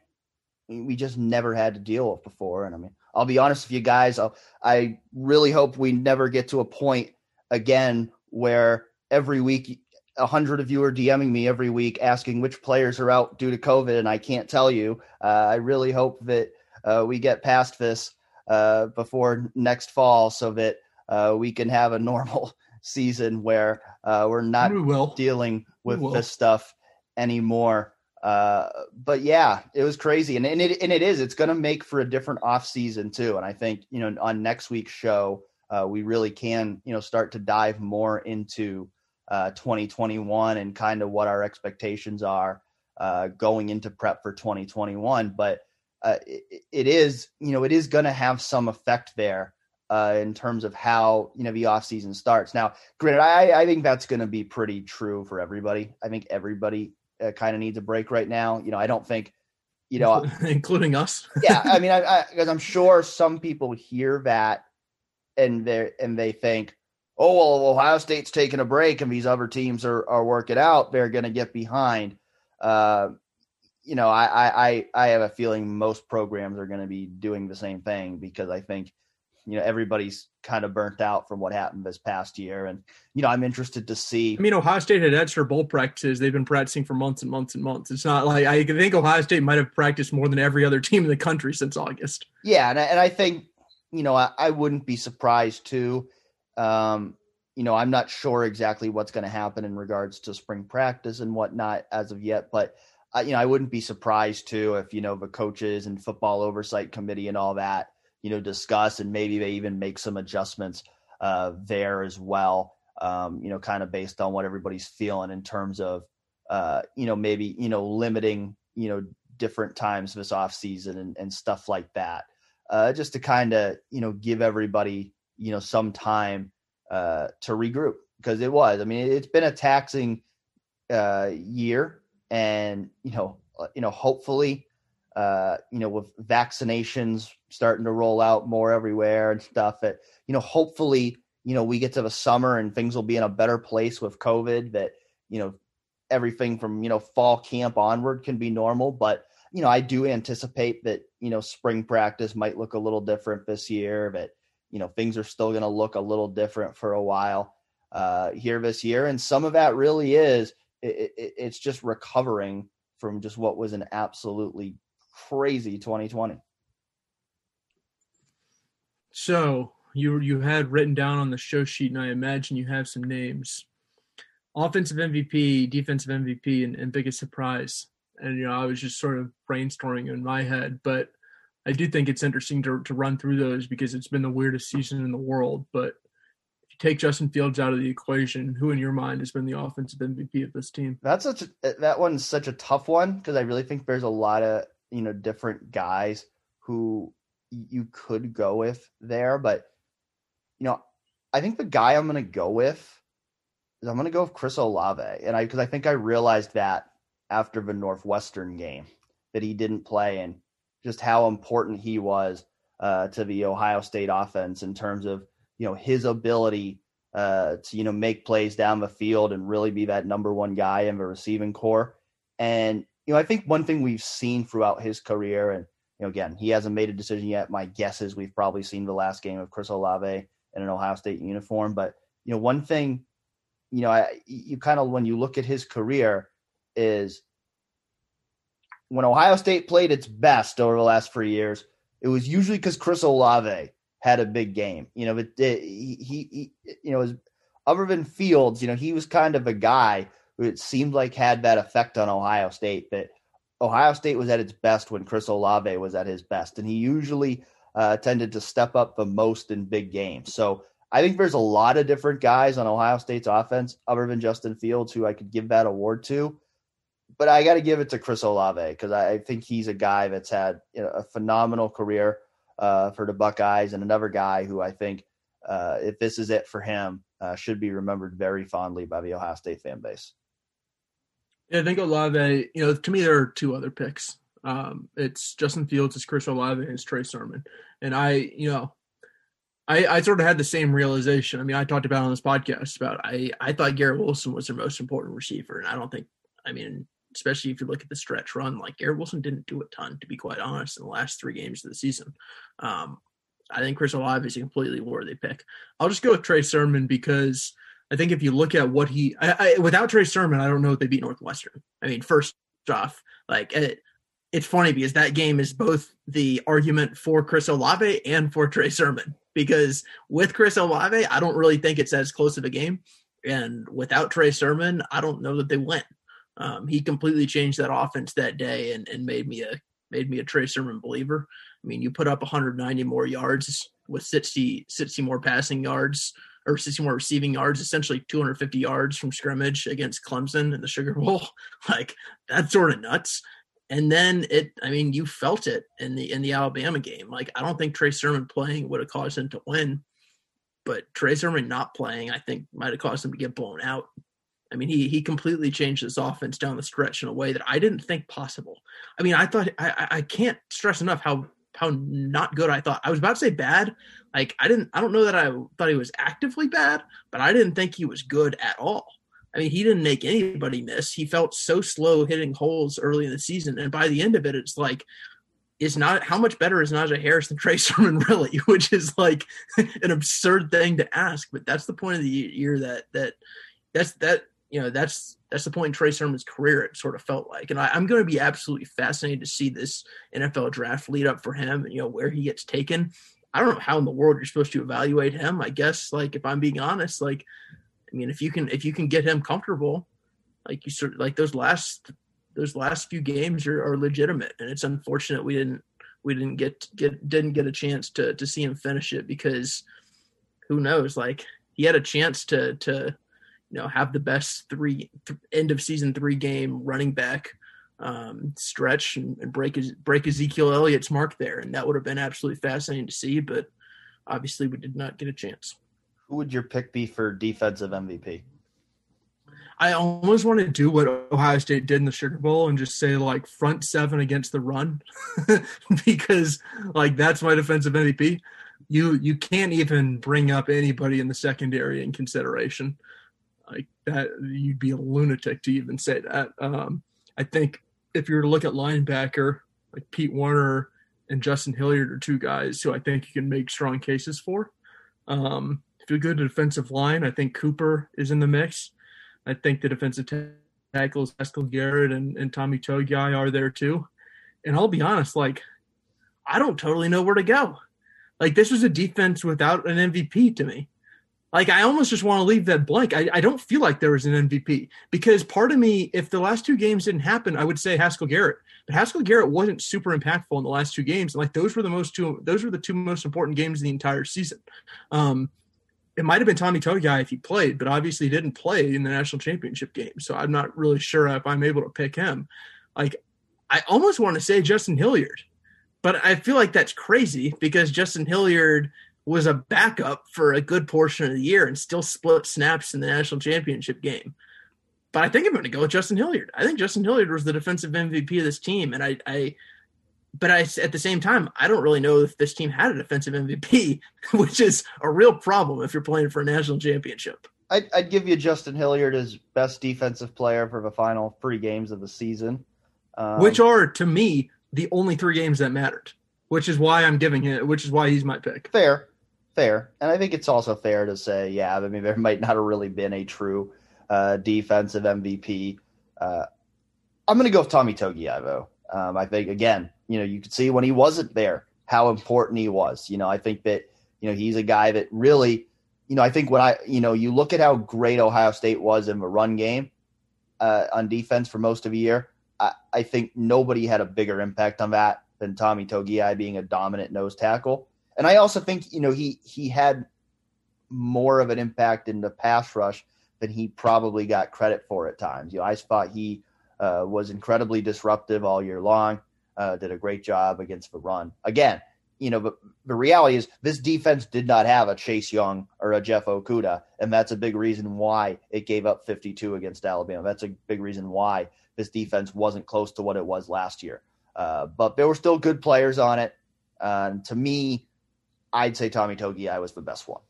we just never had to deal with before. And I mean, I'll be honest with you guys, I'll, I really hope we never get to a point again where every week a hundred of you are DMing me every week asking which players are out due to COVID, and I can't tell you. Uh, I really hope that uh, we get past this uh, before next fall, so that uh, we can have a normal season where uh, we're not we dealing with this stuff anymore. Uh, but yeah, it was crazy, and, and it and it is. It's going to make for a different off season too. And I think you know on next week's show, we really can you know start to dive more into uh, 2021 and kind of what our expectations are uh, going into prep for 2021. But uh, it, it is, you know, it is going to have some effect there uh, in terms of how you know the off season starts. Now, granted, I, I think that's going to be pretty true for everybody. I think everybody uh, kind of needs a break right now. You know, I don't think. You know, including us. yeah, I mean, I, because I'm sure some people hear that and they and they think, oh well ohio state's taking a break and these other teams are, are working out they're going to get behind. Uh, you know I, I i have a feeling most programs are going to be doing the same thing because i think you know everybody's kind of burnt out from what happened this past year. And you know i'm interested to see i mean ohio state had extra bowl practices. They've been practicing for months and months and months. It's not like i think ohio state might have practiced more than every other team in the country since august. Yeah and I, and I think you know I, I wouldn't be surprised too um, you know, I'm not sure exactly what's going to happen in regards to spring practice and whatnot as of yet, but uh, you know, I wouldn't be surprised too if you know the coaches and football oversight committee and all that, you know, discuss and maybe they even make some adjustments uh, there as well. Um, you know, kind of based on what everybody's feeling in terms of, uh, you know, maybe you know limiting you know different times this off season and, and stuff like that, uh, just to kind of you know give everybody you know some time uh, to regroup because it was. I mean, it's been a taxing uh, year, and you know, uh, you know, hopefully, uh, you know, with vaccinations starting to roll out more everywhere and stuff, that you know, hopefully, you know, we get to the summer and things will be in a better place with COVID. That you know, everything from you know fall camp onward can be normal, but you know, I do anticipate that you know spring practice might look a little different this year. But you know things are still going to look a little different for a while uh, here this year, and some of that really is it, it, it's just recovering from just what was an absolutely crazy 2020. So you you had written down on the show sheet, and I imagine you have some names: offensive MVP, defensive MVP, and, and biggest surprise. And you know, I was just sort of brainstorming in my head, but I do think it's interesting to to run through those because it's been the weirdest season in the world. But if you take Justin Fields out of the equation, who in your mind has been the offensive MVP of this team? That's such a, that one's such a tough one because I really think there's a lot of you know different guys who you could go with there, but you know I think the guy I'm going to go with is I'm going to go with Chris Olave, and I because I think I realized that after the Northwestern game that he didn't play and just how important he was uh, to the Ohio State offense in terms of you know his ability uh, to you know make plays down the field and really be that number one guy in the receiving corps. And you know I think one thing we've seen throughout his career, and you know again he hasn't made a decision yet. My guess is we've probably seen the last game of Chris Olave in an Ohio State uniform. But you know one thing, you know I, you kind of when you look at his career is when Ohio State played its best over the last three years, it was usually because Chris Olave had a big game. You know, but he, he, you know, other than Fields, you know, he was kind of a guy who it seemed like had that effect on Ohio State. But Ohio State was at its best when Chris Olave was at his best, and he usually uh, tended to step up the most in big games. So I think there's a lot of different guys on Ohio State's offense, other than Justin Fields, who I could give that award to but I got to give it to Chris Olave because I, think he's a guy that's had you know, a phenomenal career uh, for the Buckeyes, and another guy who I think, uh, if this is it for him, uh, should be remembered very fondly by the Ohio State fan base. Yeah, I think Olave. You know, to me, there are two other picks. Um, it's Justin Fields, it's Chris Olave, and it's Trey Sermon. And I, you know, I, I sort of had the same realization. I mean, I talked about on this podcast about I, I thought Garrett Wilson was their most important receiver, and I don't think. I mean, especially if you look at the stretch run. Like Garrett Wilson didn't do a ton, to be quite honest, in the last three games of the season. Um, I think Chris Olave is a completely worthy pick. I'll just go with Trey Sermon because I think if you look at what he, I, I, without Trey Sermon, I don't know if they beat Northwestern. I mean, first off, like it, it's funny because that game is both the argument for Chris Olave and for Trey Sermon. Because with Chris Olave, I don't really think it's as close of a game. And without Trey Sermon, I don't know that they win. Um, he completely changed that offense that day and, and made me a made me a Trey Sermon believer. I mean, you put up 190 more yards with 60 60 more passing yards or 60 more receiving yards, essentially 250 yards from scrimmage against Clemson in the Sugar Bowl. like that's sort of nuts. And then it, I mean, you felt it in the in the Alabama game. Like I don't think Trey Sermon playing would have caused him to win, but Trey Sermon not playing, I think, might have caused him to get blown out. I mean, he he completely changed his offense down the stretch in a way that I didn't think possible. I mean, I thought I I can't stress enough how how not good I thought. I was about to say bad. Like I didn't I don't know that I thought he was actively bad, but I didn't think he was good at all. I mean, he didn't make anybody miss. He felt so slow hitting holes early in the season, and by the end of it, it's like is not how much better is Najee Harris than Trey Sermon really, which is like an absurd thing to ask. But that's the point of the year that that that's that you know that's that's the point in Trey Sermon's career. It sort of felt like, and I, am going to be absolutely fascinated to see this NFL draft lead up for him, and you know where he gets taken. I don't know how in the world you're supposed to evaluate him. I guess like if I'm being honest, like I mean if you can if you can get him comfortable, like you sort like those last those last few games are, are legitimate and it's unfortunate we didn't we didn't get get didn't get a chance to to see him finish it because who knows like he had a chance to to you know have the best three th- end of season three game running back um, stretch and, and break break Ezekiel Elliott's mark there, and that would have been absolutely fascinating to see. But obviously, we did not get a chance. Who would your pick be for defensive MVP? I almost want to do what Ohio State did in the Sugar Bowl and just say like front seven against the run, because like that's my defensive MVP. You you can't even bring up anybody in the secondary in consideration. Like that, you'd be a lunatic to even say that. Um, I think if you were to look at linebacker, like Pete Werner and Justin Hilliard are two guys who I think you can make strong cases for. Um, if you go to defensive line, I think Cooper is in the mix. I think the defensive tackles, Haskell Garrett and, and Tommy Togiai are there too. And I'll be honest, like, I don't totally know where to go. Like, this was a defense without an MVP to me. Like I almost just want to leave that blank. I, I don't feel like there was an MVP because part of me, if the last two games didn't happen, I would say Haskell Garrett. But Haskell Garrett wasn't super impactful in the last two games. Like those were the most two those were the two most important games of the entire season. Um, it might have been Tommy Togiai if he played, but obviously he didn't play in the national championship game. So I'm not really sure if I'm able to pick him. Like I almost want to say Justin Hilliard, but I feel like that's crazy because Justin Hilliard was a backup for a good portion of the year and still split snaps in the national championship game. But I think I'm going to go with Justin Hilliard. I think Justin Hilliard was the defensive MVP of this team, and I, I but I at the same time I don't really know if this team had a defensive MVP, which is a real problem if you're playing for a national championship. I'd, I'd give you Justin Hilliard as best defensive player for the final three games of the season, um, which are to me the only three games that mattered. Which is why I'm giving him. Which is why he's my pick. Fair, fair. And I think it's also fair to say, yeah, I mean, there might not have really been a true uh, defensive MVP. Uh, I'm going to go with Tommy Togiai, Um, I think, again, you know, you could see when he wasn't there how important he was. You know, I think that, you know, he's a guy that really, you know, I think when I, you know, you look at how great Ohio State was in the run game uh, on defense for most of the year, I, I think nobody had a bigger impact on that than Tommy Togiai being a dominant nose tackle and I also think you know he he had more of an impact in the pass rush than he probably got credit for at times. You know, I thought he uh, was incredibly disruptive all year long. Uh, did a great job against the run. Again, you know, but the reality is this defense did not have a Chase Young or a Jeff Okudah, and that's a big reason why it gave up 52 against Alabama. That's a big reason why this defense wasn't close to what it was last year. Uh, but there were still good players on it. Uh, to me, I'd say Tommy Togiai was the best one.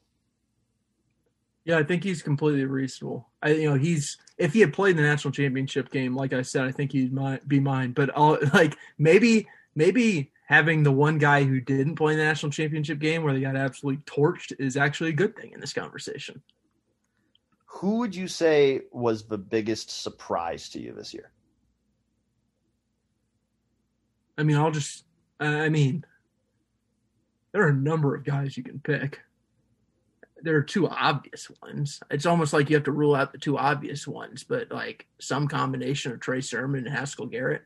Yeah, I think he's completely reasonable. I, you know, he's if he had played the national championship game, like I said, I think he'd be mine. But I'll, like maybe, maybe having the one guy who didn't play the national championship game where they got absolutely torched is actually a good thing in this conversation. Who would you say was the biggest surprise to you this year? I mean, I'll just, I mean, there are a number of guys you can pick. There are two obvious ones. It's almost like you have to rule out the two obvious ones, but like some combination of Trey Sermon and Haskell Garrett.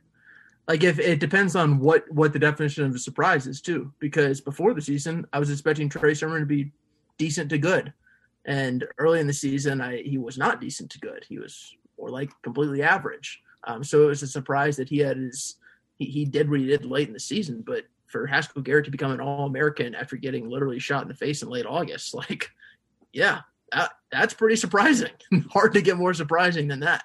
Like if it depends on what what the definition of a surprise is too. Because before the season, I was expecting Trey Sermon to be decent to good, and early in the season, I he was not decent to good. He was more like completely average. Um, so it was a surprise that he had his he, he did what he did late in the season, but for Haskell Garrett to become an All American after getting literally shot in the face in late August, like, yeah, that, that's pretty surprising. Hard to get more surprising than that.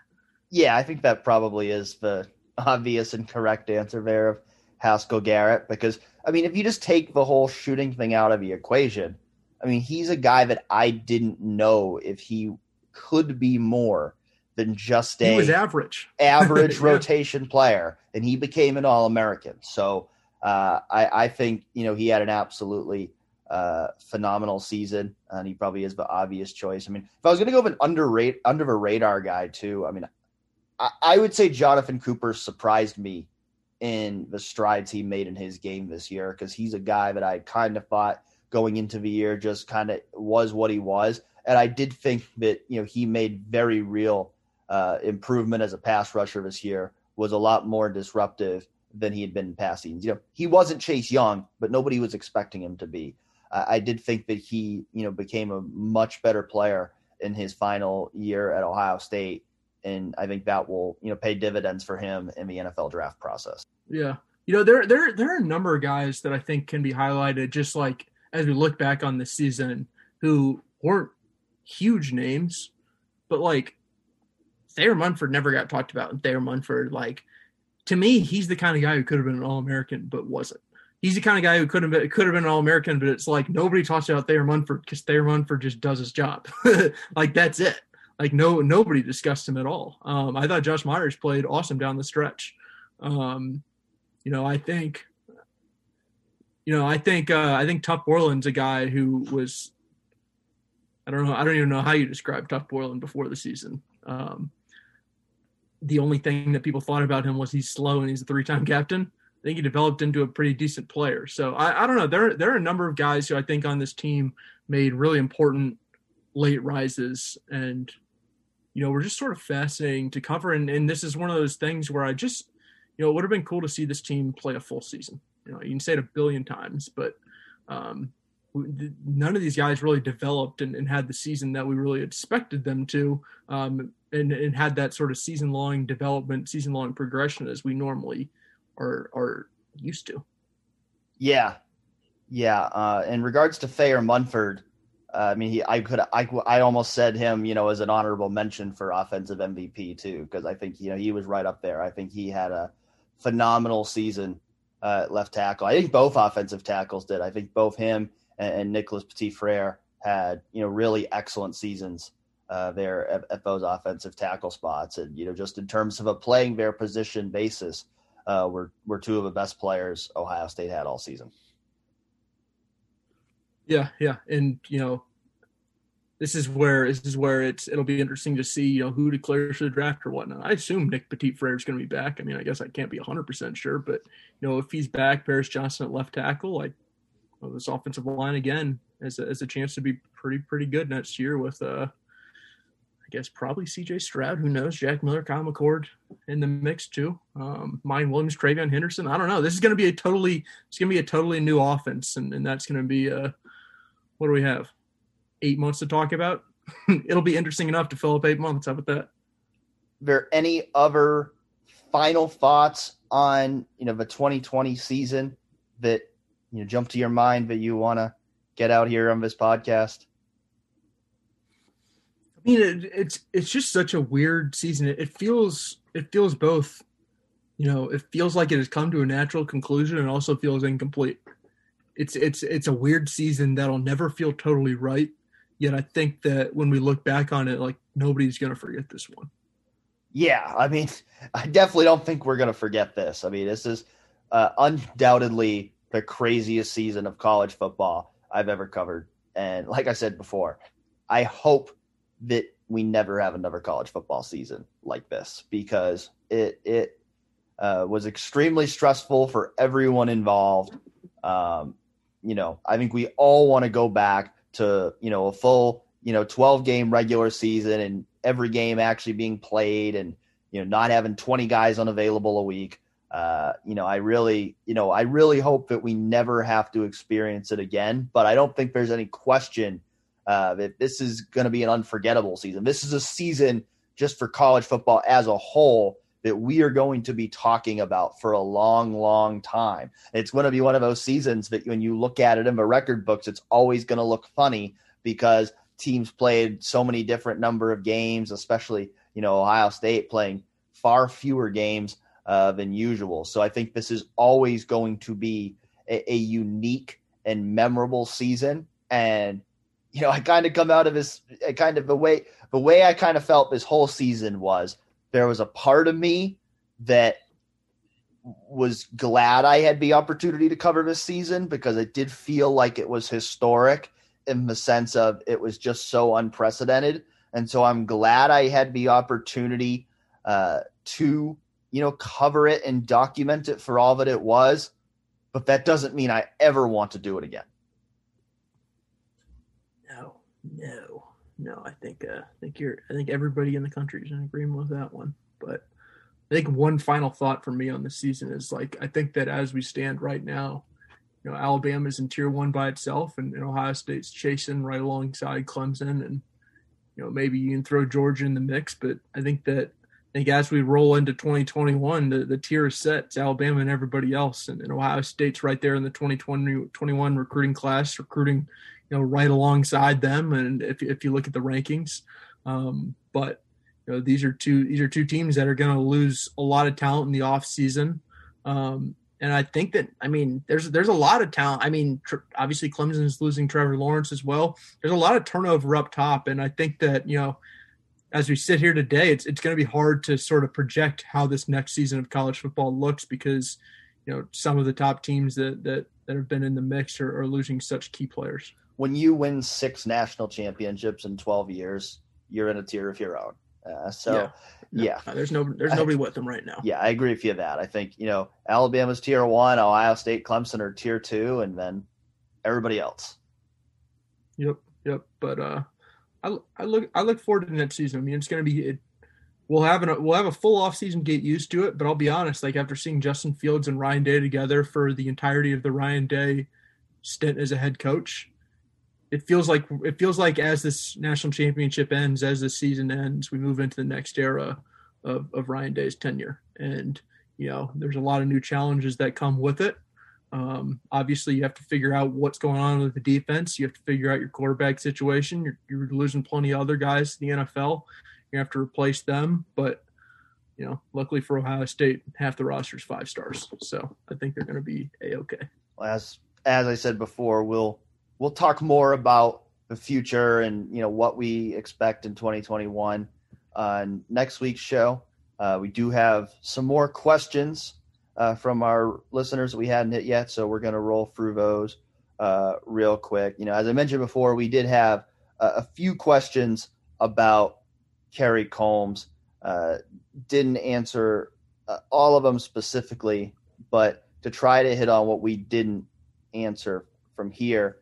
Yeah, I think that probably is the obvious and correct answer there of Haskell Garrett because I mean, if you just take the whole shooting thing out of the equation, I mean, he's a guy that I didn't know if he could be more than just a he was average average yeah. rotation player, and he became an All American. So uh, I, I, think you know he had an absolutely uh, phenomenal season, and he probably is the obvious choice. I mean, if I was going to go with an underrate under the radar guy too, I mean, I, I, would say Jonathan Cooper surprised me in the strides he made in his game this year because he's a guy that I kind of thought going into the year just kind of was what he was. And I did think that, you know, he made very real uh, improvement as a pass rusher this year, was a lot more disruptive than he had been in past seasons. You know, he wasn't Chase Young, but nobody was expecting him to be. I did think that he, you know, became a much better player in his final year at Ohio State, and I think that will, you know, pay dividends for him in the NFL draft process. Yeah, you know, there there there are a number of guys that I think can be highlighted, just like as we look back on this season, who weren't huge names, but like Thayer Munford never got talked about. Thayer Munford, like to me, he's the kind of guy who could have been an All American, but wasn't. He's the kind of guy who could have been could have been an All American, but it's like nobody talks about Thayer Munford because Thayer Munford just does his job. like that's it. Like no nobody discussed him at all. Um, I thought Josh Myers played awesome down the stretch. Um, you know, I think, you know, I think uh, I think Tuf Borland's a guy who was. I don't know. I don't even know how you describe Tuf Borland before the season. Um, the only thing that people thought about him was he's slow and he's a three-time captain. I think he developed into a pretty decent player. So I, I don't know. There there are a number of guys who I think on this team made really important late rises, and you know we're just sort of fascinating to cover. And, and this is one of those things where I just you know it would have been cool to see this team play a full season. You know, you can say it a billion times, but um, none of these guys really developed and, and, had the season that we really expected them to. Um, and, and had that sort of season long development, season long progression as we normally are are used to. Yeah, yeah. Uh, in regards to Thayer Munford, uh, I mean, he I could I I almost said him, you know, as an honorable mention for offensive MVP too, because I think you know he was right up there. I think he had a phenomenal season uh, left tackle. I think both offensive tackles did. I think both him and, and Nicholas Petit Frere had you know really excellent seasons uh, there at, at, those offensive tackle spots. And, you know, just in terms of a playing their position basis, uh, we're, we're two of the best players Ohio State had all season. Yeah, yeah. And, you know, this is where this is where it's it'll be interesting to see you know who declares for the draft or whatnot. I assume Nick Petit Frere is going to be back. I mean, I guess I can't be hundred percent sure, but you know if he's back, Paris Johnson at left tackle, like well, this offensive line again has a, has a chance to be pretty pretty good next year with uh I guess probably CJ Stroud. Who knows? Jack Miller, Kyle McCord in the mix too. Um, Miyan Williams, TreVeyon Henderson. I don't know. This is going to be a totally. It's going to be a totally new offense, and, and that's going to be. Uh, what do we have? Eight months to talk about. It'll be interesting enough to fill up eight months. How about that? there any other final thoughts on you know the 2020 season that you know jump to your mind that you want to get out here on this podcast? I mean, it, it's it's just such a weird season. It, it, feels it feels both. You know, it feels like it has come to a natural conclusion, and also feels incomplete. It's it's it's a weird season that'll never feel totally right. Yet I think that when we look back on it, like nobody's gonna forget this one. Yeah, I mean, I definitely don't think we're gonna forget this. I mean, this is uh, undoubtedly the craziest season of college football I've ever covered. And like I said before, I hope that we never have another college football season like this because it it uh, was extremely stressful for everyone involved. Um, you know, I think we all want to go back to you know a full you know 12 game regular season and every game actually being played and you know not having 20 guys unavailable a week. Uh, you know, I really, you know, I really hope that we never have to experience it again. But I don't think there's any question uh, that this is going to be an unforgettable season. This is a season just for college football as a whole that we are going to be talking about for a long, long time. It's going to be one of those seasons that when you look at it in the record books, it's always going to look funny because teams played so many different number of games, especially you know Ohio State playing far fewer games uh, than usual. So I think this is always going to be a, a unique and memorable season, and you know, I kind of come out of this kind of the way the way I kind of felt this whole season was there was a part of me that was glad I had the opportunity to cover this season because it did feel like it was historic in the sense of it was just so unprecedented. And so I'm glad I had the opportunity uh, to, you know, cover it and document it for all that it was. But that doesn't mean I ever want to do it again. No, no, no. I think uh, I think you're. I think everybody in the country is in agreement with that one. But I think one final thought for me on the season is like I think that as we stand right now, you know, Alabama's in tier one by itself, and, and Ohio State's chasing right alongside Clemson, and you know maybe you can throw Georgia in the mix, but I think that I as we roll into 2021, the, the tier is set. It's Alabama and everybody else, and, and Ohio State's right there in the 2020 21 recruiting class, recruiting, you know, right alongside them. And if if you look at the rankings, um, but you know these are two these are two teams that are going to lose a lot of talent in the off season. Um, and I think that I mean there's there's a lot of talent. I mean, tr- obviously Clemson's losing Trevor Lawrence as well. There's a lot of turnover up top, and I think that you know as we sit here today, it's it's going to be hard to sort of project how this next season of college football looks because you know some of the top teams that that, that have been in the mix are, are losing such key players. When you win six national championships in twelve years, you're in a tier of your own. Uh, so yeah. No, yeah. there's no there's nobody I, with them right now. Yeah, I agree with you that. I think you know Alabama's tier one, Ohio State, Clemson are tier two, and then everybody else. Yep, yep. But uh, I, look I look forward to the next season. I mean, it's going to be it, we'll have an we'll have a full off season, get used to it. But I'll be honest, like after seeing Justin Fields and Ryan Day together for the entirety of the Ryan Day stint as a head coach, it feels like it feels like as this national championship ends, as the season ends, we move into the next era of, of Ryan Day's tenure. And you know, there's a lot of new challenges that come with it. Um, obviously, you have to figure out what's going on with the defense. You have to figure out your quarterback situation. You're, you're losing plenty of other guys in the NFL. You have to replace them. But, you know, luckily for Ohio State, half the roster is five stars. So I think they're going to be a okay. As as I said before, we'll we'll talk more about the future and you know what we expect in 2021 on next week's show. Uh, we do have some more questions uh, from our listeners that we hadn't hit yet. So we're going to roll through those uh, real quick. You know, as I mentioned before, we did have a, a few questions about Kerry Coombs. Uh, didn't answer uh, all of them specifically, but to try to hit on what we didn't answer from here.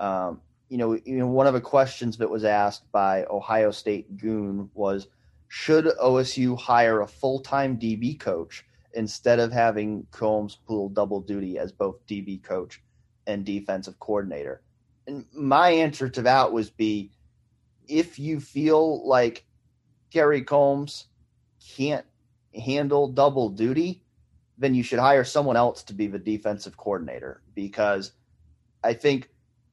Um, you know, you know, one of the questions that was asked by Ohio State Goon was, should OSU hire a full-time DB coach instead of having Coombs pull double duty as both DB coach and defensive coordinator? And my answer to that was be if you feel like Kerry Coombs can't handle double duty, then you should hire someone else to be the defensive coordinator because I think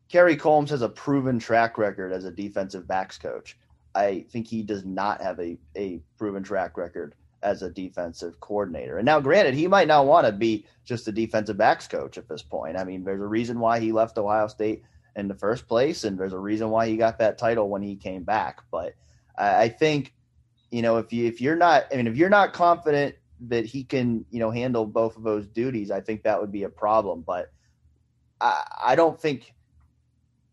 Kerry Coombs has a proven track record as a defensive backs coach. I think he does not have a, a proven track record as a defensive coordinator. And now, granted, he might not want to be just a defensive backs coach at this point. I mean, there's a reason why he left Ohio State in the first place, and there's a reason why he got that title when he came back. But I think, you know, if you if you're not, I mean, if you're not confident that he can, you know, handle both of those duties, I think that would be a problem. But I, I don't think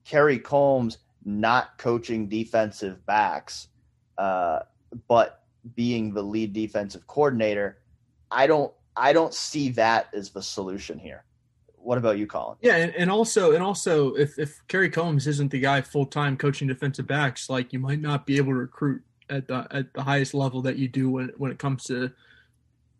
Kerry Coombs not coaching defensive backs, uh, but being the lead defensive coordinator, I don't I don't see that as the solution here. What about you, Colin? Yeah, and, and also and also if if Kerry Coombs isn't the guy full time coaching defensive backs, like you might not be able to recruit at the at the highest level that you do when when it comes to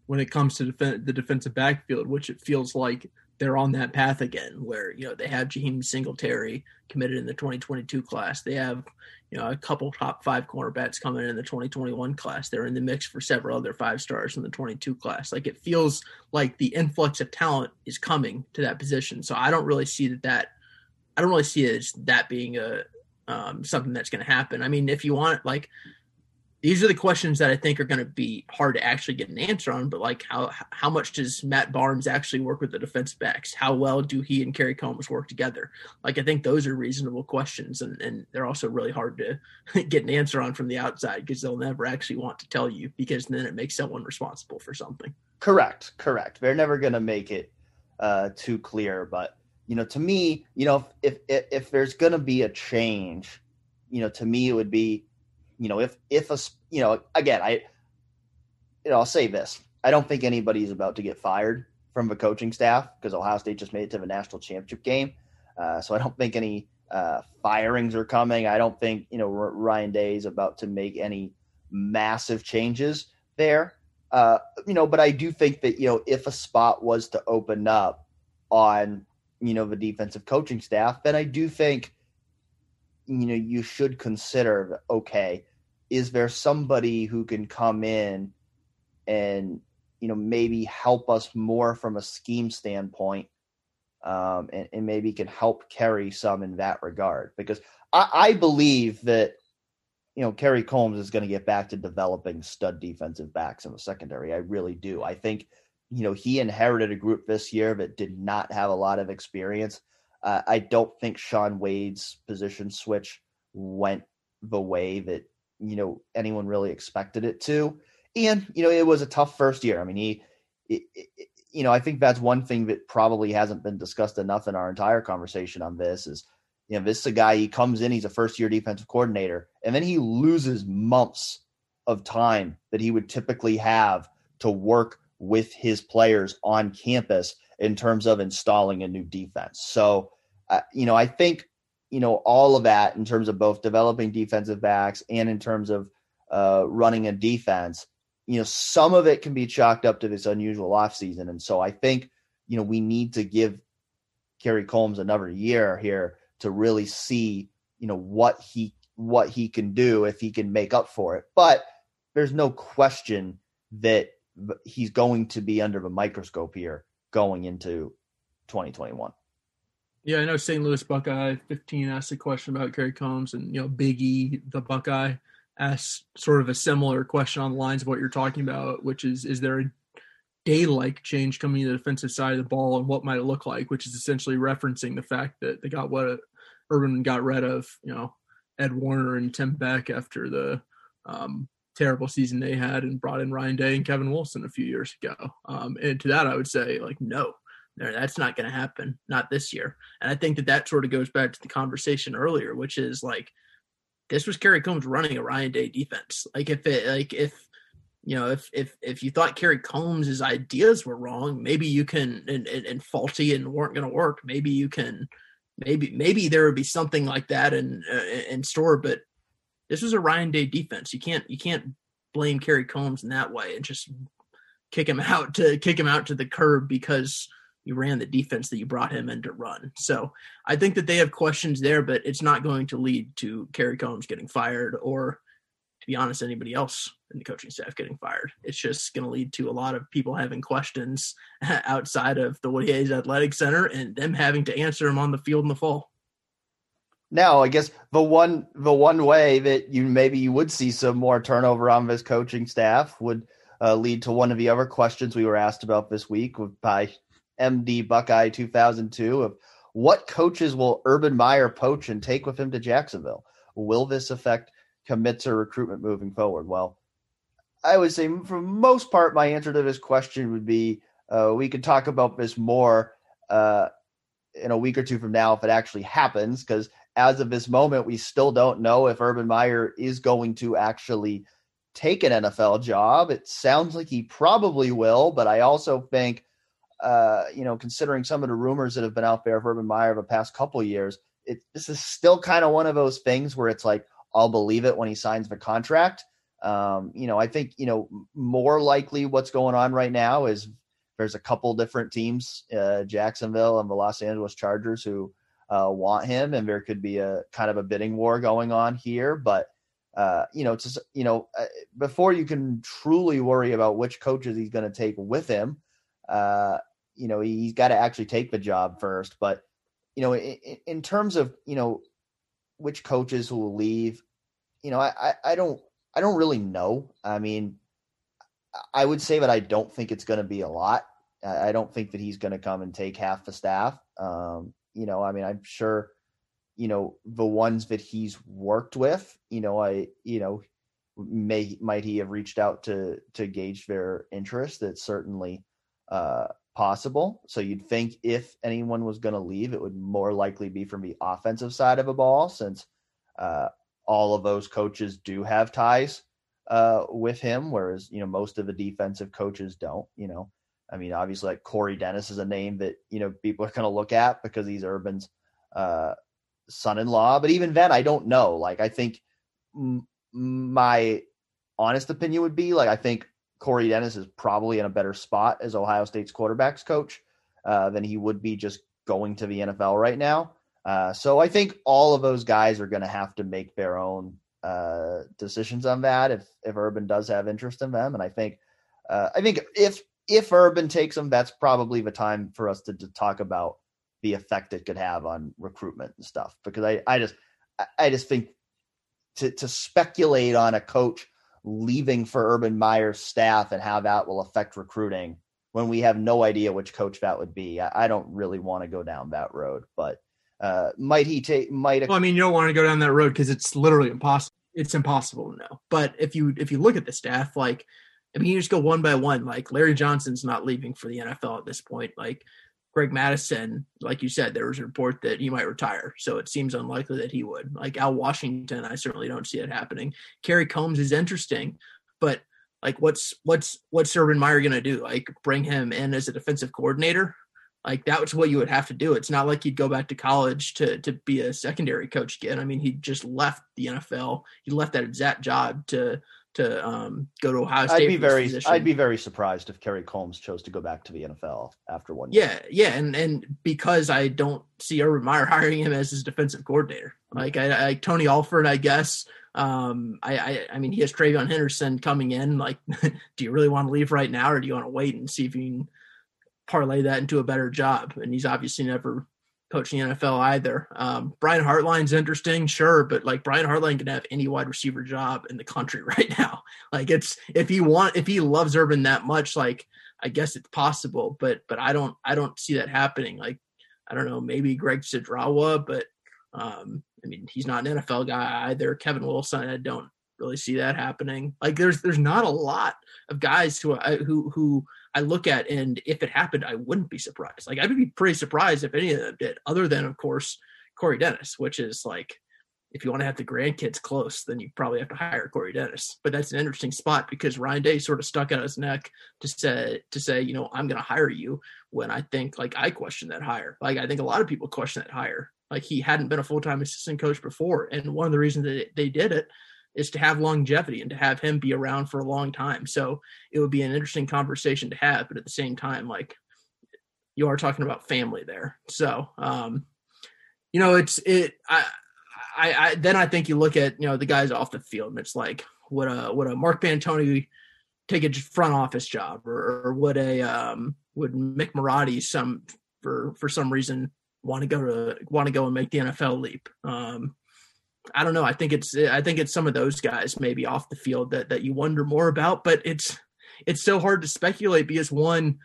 when it comes to defend, the defensive backfield, which it feels like they're on that path again, where you know they have Jaheim Singletary committed in the 2022 class. They have you know a couple top five cornerbacks coming in the 2021 class. They're in the mix for several other five stars in the 22 class. Like it feels like the influx of talent is coming to that position. So I don't really see that that I don't really see it as that being a um, something that's going to happen. I mean, if you want like these are the questions that I think are going to be hard to actually get an answer on. But like, how how much does Matt Barnes actually work with the defense backs? How well do he and Kerry Coombs work together? Like, I think those are reasonable questions, and and they're also really hard to get an answer on from the outside because they'll never actually want to tell you because then it makes someone responsible for something. Correct, correct. They're never going to make it uh, too clear, but you know, to me, you know, if if, if there's going to be a change, you know, to me it would be you know, if if a you know, again, I you know, I'll say this: I don't think anybody's about to get fired from the coaching staff because Ohio State just made it to the national championship game. Uh, so I don't think any uh, firings are coming. I don't think you know Ryan Day is about to make any massive changes there. Uh, you know, but I do think that you know if a spot was to open up on you know the defensive coaching staff, then I do think you know you should consider okay, is there somebody who can come in and you know maybe help us more from a scheme standpoint um, and, and, maybe can help Kerry some in that regard because I, I believe that you know Kerry Coombs is going to get back to developing stud defensive backs in the secondary. I really do. I think you know he inherited a group this year that did not have a lot of experience. Uh, I don't think Shaun Wade's position switch went the way that you know anyone really expected it to, and you know it was a tough first year. I mean he. It, it, you know, I think that's one thing that probably hasn't been discussed enough in our entire conversation on this is, you know, this is a guy, he comes in, he's a first year defensive coordinator, and then he loses months of time that he would typically have to work with his players on campus in terms of installing a new defense. So, uh, you know, I think, you know, all of that in terms of both developing defensive backs and in terms of uh, running a defense you know, some of it can be chalked up to this unusual offseason. And so I think, you know, we need to give Kerry Coombs another year here to really see, you know, what he what he can do if he can make up for it. But there's no question that he's going to be under the microscope here going into 2021. Yeah, I know St. Louis Buckeye 15 asked a question about Kerry Coombs and, you know, Big E, the Buckeye asked sort of a similar question on the lines of what you're talking about, which is is there a day-like change coming to the defensive side of the ball and what might it look like, which is essentially referencing the fact that they got what Urban got rid of, you know, Ed Warinner and Tim Beck after the um, terrible season they had and brought in Ryan Day and Kevin Wilson a few years ago. Um, and to that, I would say like, no, that's not going to happen, not this year. And I think that that sort of goes back to the conversation earlier, which is like, this was Kerry Coombs running a Ryan Day defense. Like if it like if you know if if if you thought Kerry Coombs' ideas were wrong, maybe you can and, and, and faulty and weren't going to work. Maybe you can maybe maybe there would be something like that in uh, in store. But this was a Ryan Day defense. You can't you can't blame Kerry Coombs in that way and just kick him out to kick him out to the curb because you ran the defense that you brought him in to run. So I think that they have questions there, but it's not going to lead to Kerry Coombs getting fired or, to be honest, anybody else in the coaching staff getting fired. It's just going to lead to a lot of people having questions outside of the Woody Hayes Athletic Center and them having to answer them on the field in the fall. Now, I guess the one the one way that you maybe you would see some more turnover on this coaching staff would uh, lead to one of the other questions we were asked about this week by MD Buckeye 2002 of what coaches will Urban Meyer poach and take with him to Jacksonville? Will this affect commits or recruitment moving forward? Well, I would say for most part, my answer to this question would be uh, we could talk about this more uh, in a week or two from now if it actually happens, because as of this moment, we still don't know if Urban Meyer is going to actually take an NFL job. It sounds like he probably will, but I also think uh, you know, considering some of the rumors that have been out there of Urban Meyer the past couple years, it, this is still kind of one of those things where it's like, I'll believe it when he signs the contract. Um, you know, I think, you know, more likely what's going on right now is there's a couple different teams, uh, Jacksonville and the Los Angeles Chargers, who uh, want him, and there could be a kind of a bidding war going on here. But uh, you know, just you know, uh, before you can truly worry about which coaches he's going to take with him, uh, you know he's got to actually take the job first. But you know, in, in terms of you know which coaches will leave, you know, I, I don't I don't really know. I mean, I would say that I don't think it's going to be a lot. I don't think that he's going to come and take half the staff. Um, you know, I mean, I'm sure, you know, the ones that he's worked with, you know, I, you know, may might he have reached out to to gauge their interest? That's certainly uh, possible. So you'd think if anyone was going to leave, it would more likely be from the offensive side of a ball, since uh, all of those coaches do have ties uh, with him, whereas you know most of the defensive coaches don't. You know, I mean, obviously, like Corey Dennis is a name that you know people are going to look at because he's Urban's uh, son-in-law. But even then, I don't know. Like, I think m- my honest opinion would be like I think Corey Dennis is probably in a better spot as Ohio State's quarterbacks coach uh, than he would be just going to the NFL right now. Uh, so I think all of those guys are going to have to make their own uh, decisions on that if if Urban does have interest in them, and I think uh, I think if if Urban takes them, that's probably the time for us to, to talk about the effect it could have on recruitment and stuff. Because I I just I just think to to speculate on a coach leaving for Urban Meyer's staff and how that will affect recruiting when we have no idea which coach that would be. I, I don't really want to go down that road, but uh, might he take? Might well, I mean, you don't want to go down that road because it's literally impossible. It's impossible to know. But if you if you look at the staff, like I mean, you just go one by one. Like Larry Johnson's not leaving for the NFL at this point. Like Greg Mattison, like you said, there was a report that he might retire, so it seems unlikely that he would. Like Al Washington, I certainly don't see it happening. Kerry Coombs is interesting, but like, what's what's what's Urban Meyer to do? Like, bring him in as a defensive coordinator? Like that was what you would have to do. It's not like he'd go back to college to to be a secondary coach again. I mean, he just left the NFL. He left that exact job to to um, go to Ohio State. I'd be very I'd be very surprised if Kerry Coombs chose to go back to the NFL after one year. Yeah, yeah, and and because I don't see Urban Meyer hiring him as his defensive coordinator. Like I, I Tony Alford, I guess. Um, I, I I mean he has TreVeyon Henderson coming in. Like, do you really want to leave right now, or do you want to wait and see if you can parlay that into a better job. And he's obviously never coaching the NFL either. Um, Brian Hartline's interesting, sure, but like Brian Hartline can have any wide receiver job in the country right now. Like it's if he want if he loves Urban that much, like I guess it's possible, but but I don't I don't see that happening. Like I don't know, maybe Greg Studrawa, but um, I mean he's not an NFL guy either. Kevin Wilson, I don't really see that happening. Like there's there's not a lot of guys who who who I look at, and if it happened, I wouldn't be surprised. Like I would be pretty surprised if any of them did, other than of course Corey Dennis, which is like if you want to have the grandkids close, then you probably have to hire Corey Dennis. But that's an interesting spot because Ryan Day sort of stuck out his neck to say to say, you know, I'm going to hire you when I think like I question that hire. Like I think a lot of people question that hire. Like he hadn't been a full time assistant coach before, and one of the reasons that they did it is to have longevity and to have him be around for a long time. So it would be an interesting conversation to have, but at the same time, like you are talking about family there. So, um, you know, it's it. I, I, I then I think you look at you know the guys off the field, and it's like would a would a Mark Pantoni take a front office job, or, or would a um, would Mick Marotti some for for some reason want to go to want to go and make the NFL leap? Um, I don't know. I think it's I think it's some of those guys maybe off the field that that you wonder more about, but it's it's so hard to speculate because one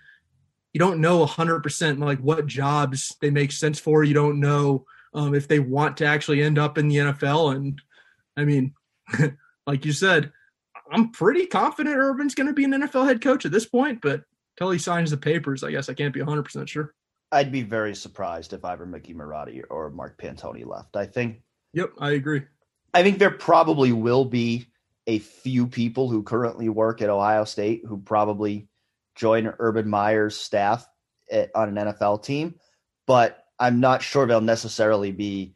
you don't know 100% like what jobs they make sense for. You don't know um, if they want to actually end up in the NFL and I mean like you said, I'm pretty confident Urban's going to be an NFL head coach at this point, but until he signs the papers, I guess I can't be 100% sure. I'd be very surprised if either Mickey Marotti or Mark Pantoni left. I think Yep, I agree. I think there probably will be a few people who currently work at Ohio State who probably join Urban Meyer's staff at, on an NFL team, but I'm not sure they'll necessarily be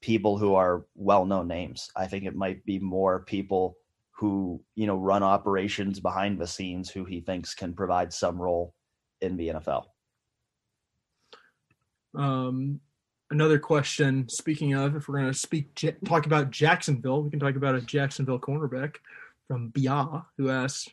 people who are well-known names. I think it might be more people who, you know, run operations behind the scenes who he thinks can provide some role in the NFL. Um, another question. Speaking of, if we're going to speak talk about Jacksonville, we can talk about a Jacksonville cornerback from Bia who asks,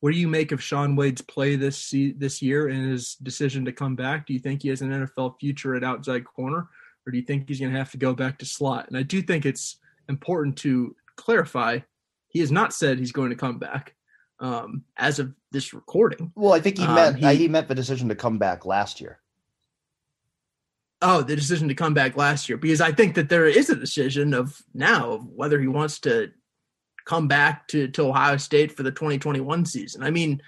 "What do you make of Shaun Wade's play this this year and his decision to come back? Do you think he has an NFL future at outside corner, or do you think he's going to have to go back to slot?" And I do think it's important to clarify he has not said he's going to come back um, as of this recording. Well, I think he um, meant he, he meant the decision to come back last year oh, the decision to come back last year because I think that there is a decision of now of whether he wants to come back to, to Ohio State for the 2021 season. I mean,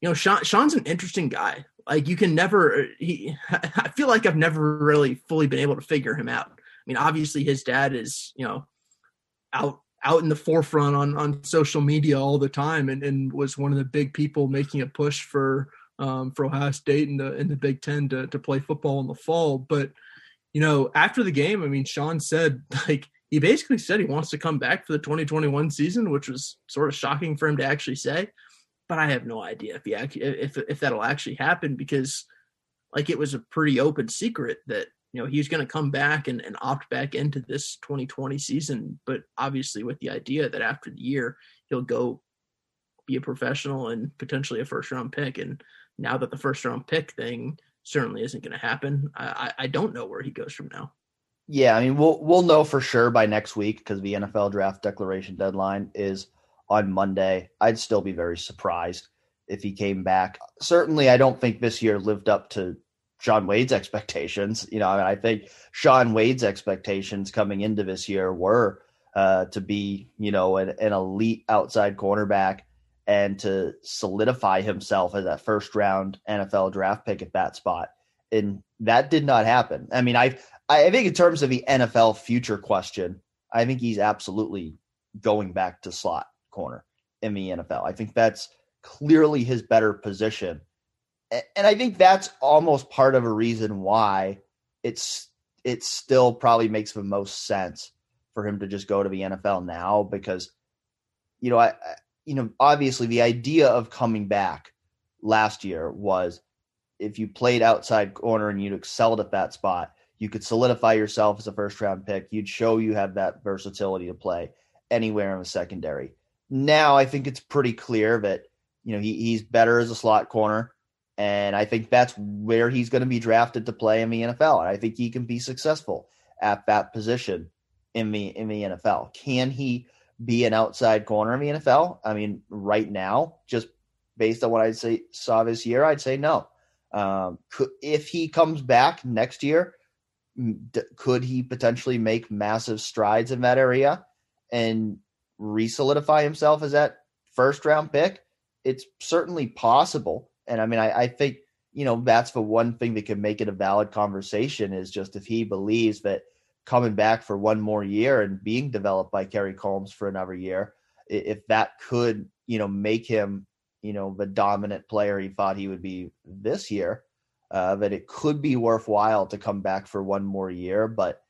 you know, Shaun, Shaun's an interesting guy. Like you can never, he, I feel like I've never really fully been able to figure him out. I mean, obviously his dad is, you know, out, out in the forefront on, on social media all the time and, and was one of the big people making a push for, um, for Ohio State and the in the Big Ten to to play football in the fall. But you know, after the game, I mean, Shaun said like he basically said he wants to come back for the 2021 season, which was sort of shocking for him to actually say. But I have no idea if he actually, if if that'll actually happen because like it was a pretty open secret that you know he's going to come back and, and opt back into this 2020 season but obviously with the idea that after the year he'll go be a professional and potentially a first round pick and now that the first round pick thing certainly isn't going to happen I, I don't know where he goes from now. Yeah i mean we'll we'll know for sure by next week because the nfl draft declaration deadline is on monday. I'd still be very surprised if he came back. Certainly i don't think this year lived up to Shaun Wade's expectations. You know, I, mean, I think Shaun Wade's expectations coming into this year were uh, to be, you know, an, an, elite outside cornerback and to solidify himself as that first round NFL draft pick at that spot. And that did not happen. I mean, I I think in terms of the NFL future question, I think he's absolutely going back to slot corner in the NFL. I think that's clearly his better position and I think that's almost part of a reason why it's it still probably makes the most sense for him to just go to the NFL now because you know I, I you know obviously the idea of coming back last year was if you played outside corner and you'd excelled at that spot you could solidify yourself as a first round pick you'd show you have that versatility to play anywhere in the secondary now I think it's pretty clear that you know he, he's better as a slot corner and I think that's where he's going to be drafted to play in the NFL. And I think he can be successful at that position in the in the NFL. Can he be an outside corner in the NFL? I mean, right now, just based on what I say saw this year, I'd say no. Um, could, if he comes back next year, could he potentially make massive strides in that area and re-solidify himself as that first round pick? It's certainly possible. And I mean, I, I think, you know, that's the one thing that could make it a valid conversation is just if he believes that coming back for one more year and being developed by Kerry Coombs for another year, if that could, you know, make him, you know, the dominant player he thought he would be this year, uh, that it could be worthwhile to come back for one more year. But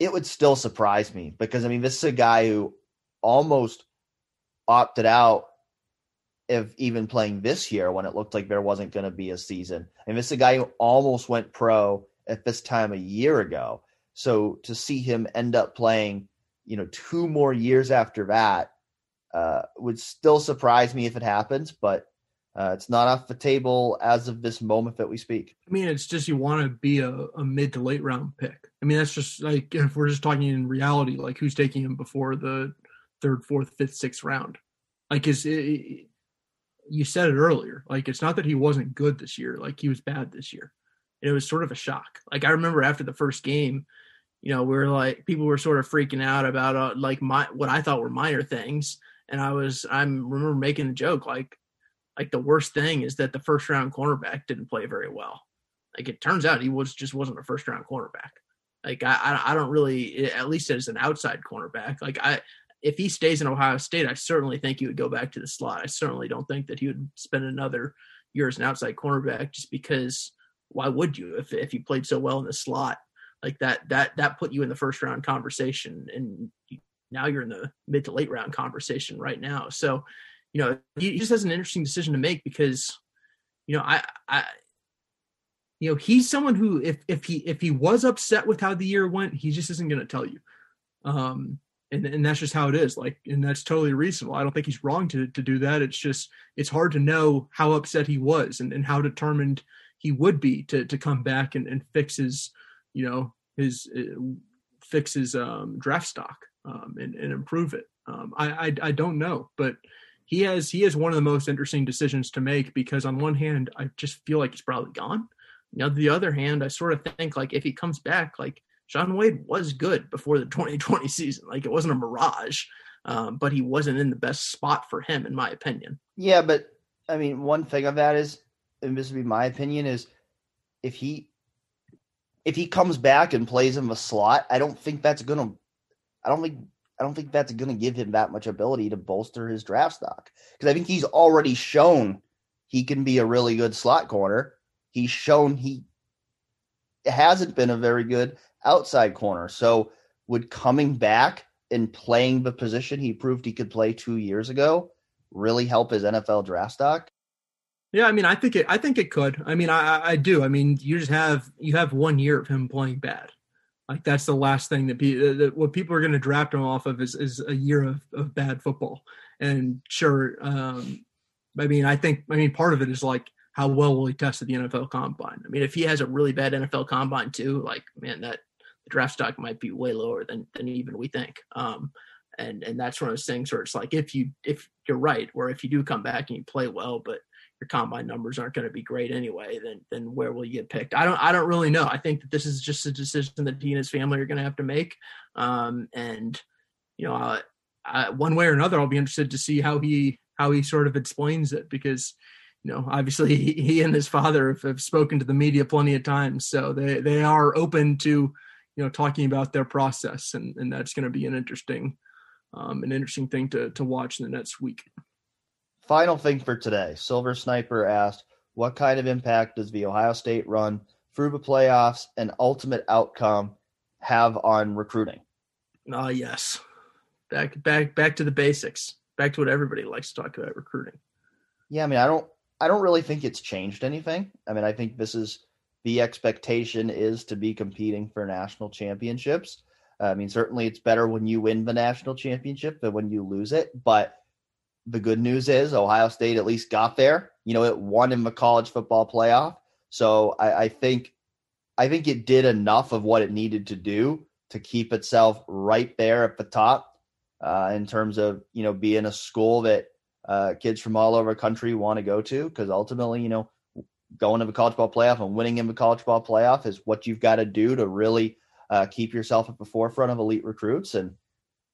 it would still surprise me because, I mean, this is a guy who almost opted out of even playing this year when it looked like there wasn't going to be a season. And this is a guy who almost went pro at this time a year ago. So to see him end up playing, you know, two more years after that uh, would still surprise me if it happens, but uh, it's not off the table as of this moment that we speak. I mean, it's just you want to be a, a, mid to late round pick. I mean, that's just like if we're just talking in reality, like who's taking him before the third, fourth, fifth, sixth round? Like, is it, you said it earlier. Like it's not that he wasn't good this year. Like he was bad this year. And it was sort of a shock. Like I remember after the first game, you know, we are like people were sort of freaking out about uh, like my what I thought were minor things, and I was I remember making a joke like like the worst thing is that the first round cornerback didn't play very well. Like it turns out he was just wasn't a first round cornerback. Like I I don't really at least as an outside cornerback. Like I if he stays in Ohio State, I certainly think he would go back to the slot. I certainly don't think that he would spend another year as an outside cornerback just because why would you if if you played so well in the slot like that that that put you in the first round conversation and now you're in the mid to late round conversation right now. So, you know, he just has an interesting decision to make because you know, I I you know, he's someone who if if he if he was upset with how the year went, he just isn't going to tell you. Um and and that's just how it is like and that's totally reasonable i don't think he's wrong to to do that it's just it's hard to know how upset he was and, and how determined he would be to to come back and, and fix his you know his uh, fix his um, draft stock um, and, and improve it um, I, I i don't know but he has he has one of the most interesting decisions to make because on one hand i just feel like he's probably gone know the other hand i sort of think like if he comes back like Shaun Wade was good before the 2020 season. Like it wasn't a mirage, um, but he wasn't in the best spot for him, in my opinion. Yeah, but I mean, one thing of that is, and this would be my opinion, is if he if he comes back and plays in the slot, I don't think that's gonna. I don't think. I don't think that's to give him that much ability to bolster his draft stock because I think he's already shown he can be a really good slot corner. He's shown he hasn't been a very good outside corner. So would coming back and playing the position he proved he could play two years ago really help his NFL draft stock? Yeah, I mean, I think it. I think it could. I mean, I, I do. I mean, you just have you have one year of him playing bad. Like that's the last thing that, be, that what people are going to draft him off of is, is a year of, of bad football. And sure, um, I mean, I think I mean part of it is like how well will he test at the NFL Combine? I mean, if he has a really bad NFL Combine too, like man, that draft stock might be way lower than than even we think. Um, and and that's one of those things where it's like if you if you're right, or if you do come back and you play well, but your combine numbers aren't going to be great anyway, then then where will you get picked? I don't I don't really know. I think that this is just a decision that he and his family are going to have to make. Um, and you know, uh, I, one way or another, I'll be interested to see how he how he sort of explains it because you know obviously he, he and his father have, have, spoken to the media plenty of times, so they they are open to you know talking about their process, and and that's going to be an interesting um, an interesting thing to to watch in the next week. Final thing for today Silver Sniper asked, What kind of impact does the Ohio State run through the playoffs and ultimate outcome have on recruiting? Ah, uh, yes. Back, back, back to the basics. Back to what everybody likes to talk about recruiting. Yeah, I mean, I don't, I don't really think it's changed anything. I mean, I think this is the expectation is to be competing for national championships. I mean, certainly it's better when you win the national championship than when you lose it, but the good news is Ohio State at least got there. You know, it won in the college football playoff. So I, I think I think it did enough of what it needed to do to keep itself right there at the top uh, in terms of you know being a school that uh, kids from all over the country want to go to because ultimately you know going to the college ball playoff and winning in the college ball playoff is what you've got to do to really uh, keep yourself at the forefront of elite recruits and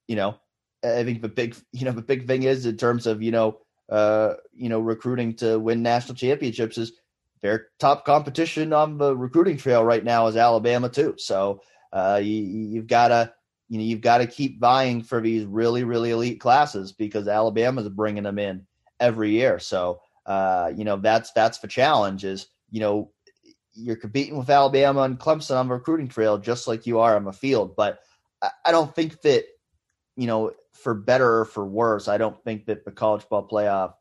you know I think the big, you know, the big thing is in terms of you know, uh, you know, recruiting to win national championships is their top competition on the recruiting trail right now is Alabama too. So uh, you, you've got to, you know, you've got to keep vying for these really, really elite classes because Alabama's bringing them in every year. So uh, you know, that's that's the challenge. Is you know, you're competing with Alabama and Clemson on the recruiting trail just like you are on the field, but I, I don't think that you know for better or for worse, I don't think that the college ball playoff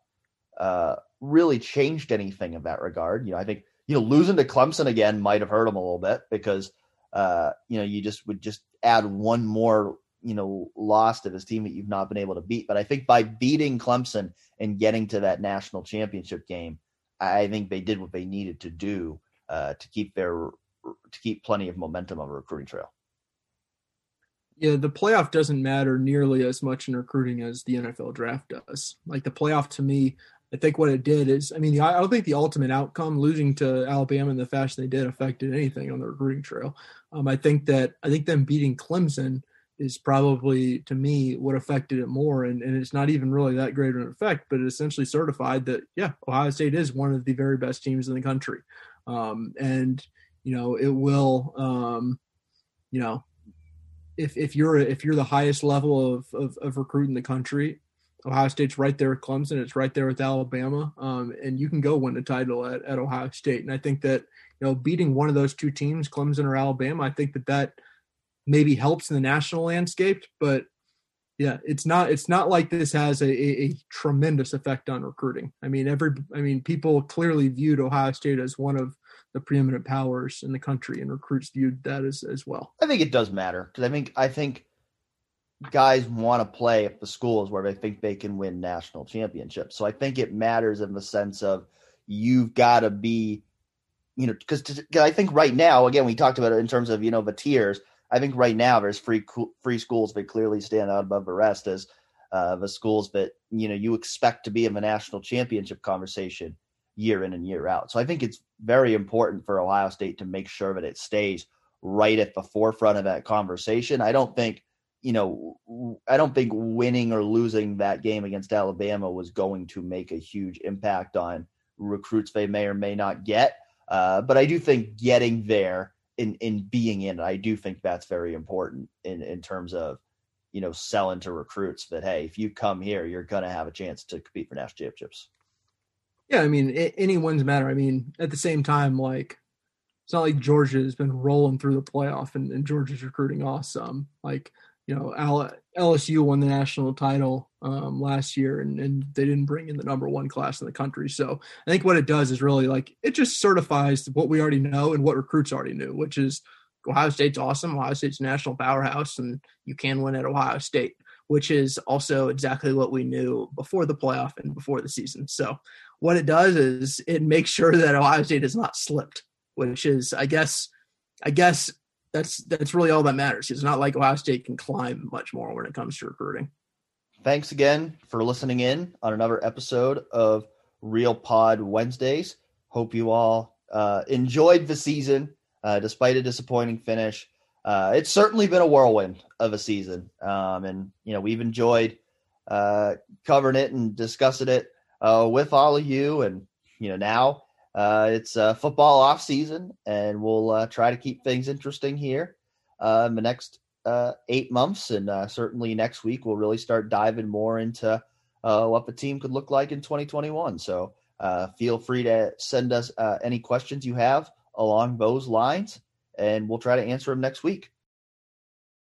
uh, really changed anything in that regard. You know, I think you know losing to Clemson again might have hurt them a little bit because uh, you know you just would just add one more you know loss to this team that you've not been able to beat. But I think by beating Clemson and getting to that national championship game, I think they did what they needed to do uh, to keep their to keep plenty of momentum on the recruiting trail. Yeah, the playoff doesn't matter nearly as much in recruiting as the NFL draft does. Like the playoff to me, I think what it did is, I mean, I don't think the ultimate outcome, losing to Alabama in the fashion they did, affected anything on the recruiting trail. Um, I think that I think them beating Clemson is probably to me what affected it more, and, and it's not even really that great of an effect, but it essentially certified that yeah, Ohio State is one of the very best teams in the country, um, and you know it will, um, you know, if if you're if you're the highest level of, of, of recruit in the country, Ohio State's right there with Clemson. It's right there with Alabama, um, and you can go win a title at, at Ohio State. And I think that you know beating one of those two teams, Clemson or Alabama, I think that that maybe helps in the national landscape. But yeah, it's not it's not like this has a, a, a tremendous effect on recruiting. I mean, every I mean, people clearly viewed Ohio State as one of the preeminent powers in the country, and recruits viewed that as as well. I think it does matter because I think I think guys want to play at the schools where they think they can win national championships. So I think it matters in the sense of you've got to be, you know, because I think right now, again, we talked about it in terms of you know the tiers. I think right now there's free free schools that clearly stand out above the rest as uh, the schools that you know you expect to be in the national championship conversation year in and year out. So I think it's very important for Ohio State to make sure that it stays right at the forefront of that conversation. I don't think, you know, I don't think winning or losing that game against Alabama was going to make a huge impact on recruits they may or may not get. Uh, but I do think getting there in in being in I do think that's very important in in terms of you know selling to recruits that hey, if you come here, you're gonna have a chance to compete for national championships. Yeah, I mean, it, matter. I mean, at the same time, like it's not like Georgia has been rolling through the playoff and, and Georgia's recruiting awesome. Like, you know, LSU won the national title um, last year and, and they didn't bring in the number one class in the country. So I think what it does is really like it just certifies what we already know and what recruits already knew, which is Ohio State's awesome. Ohio State's national powerhouse and you can win at Ohio State, which is also exactly what we knew before the playoff and before the season. So what it does is it makes sure that Ohio State has not slipped which is I guess I guess that's that's really all that matters. It's not like Ohio State can climb much more when it comes to recruiting. Thanks again for listening in on another episode of Real Pod Wednesdays. Hope you all uh, enjoyed the season uh, despite a disappointing finish. Uh, it's certainly been a whirlwind of a season, um, and you know we've enjoyed uh, covering it and discussing it uh, with all of you. And you know now uh, it's uh, football off season, and we'll uh, try to keep things interesting here uh, in the next uh, eight months, and uh, certainly next week we'll really start diving more into what the team could look like in 2021. So feel free to send us any questions you have along those lines, and we'll try to answer them next week.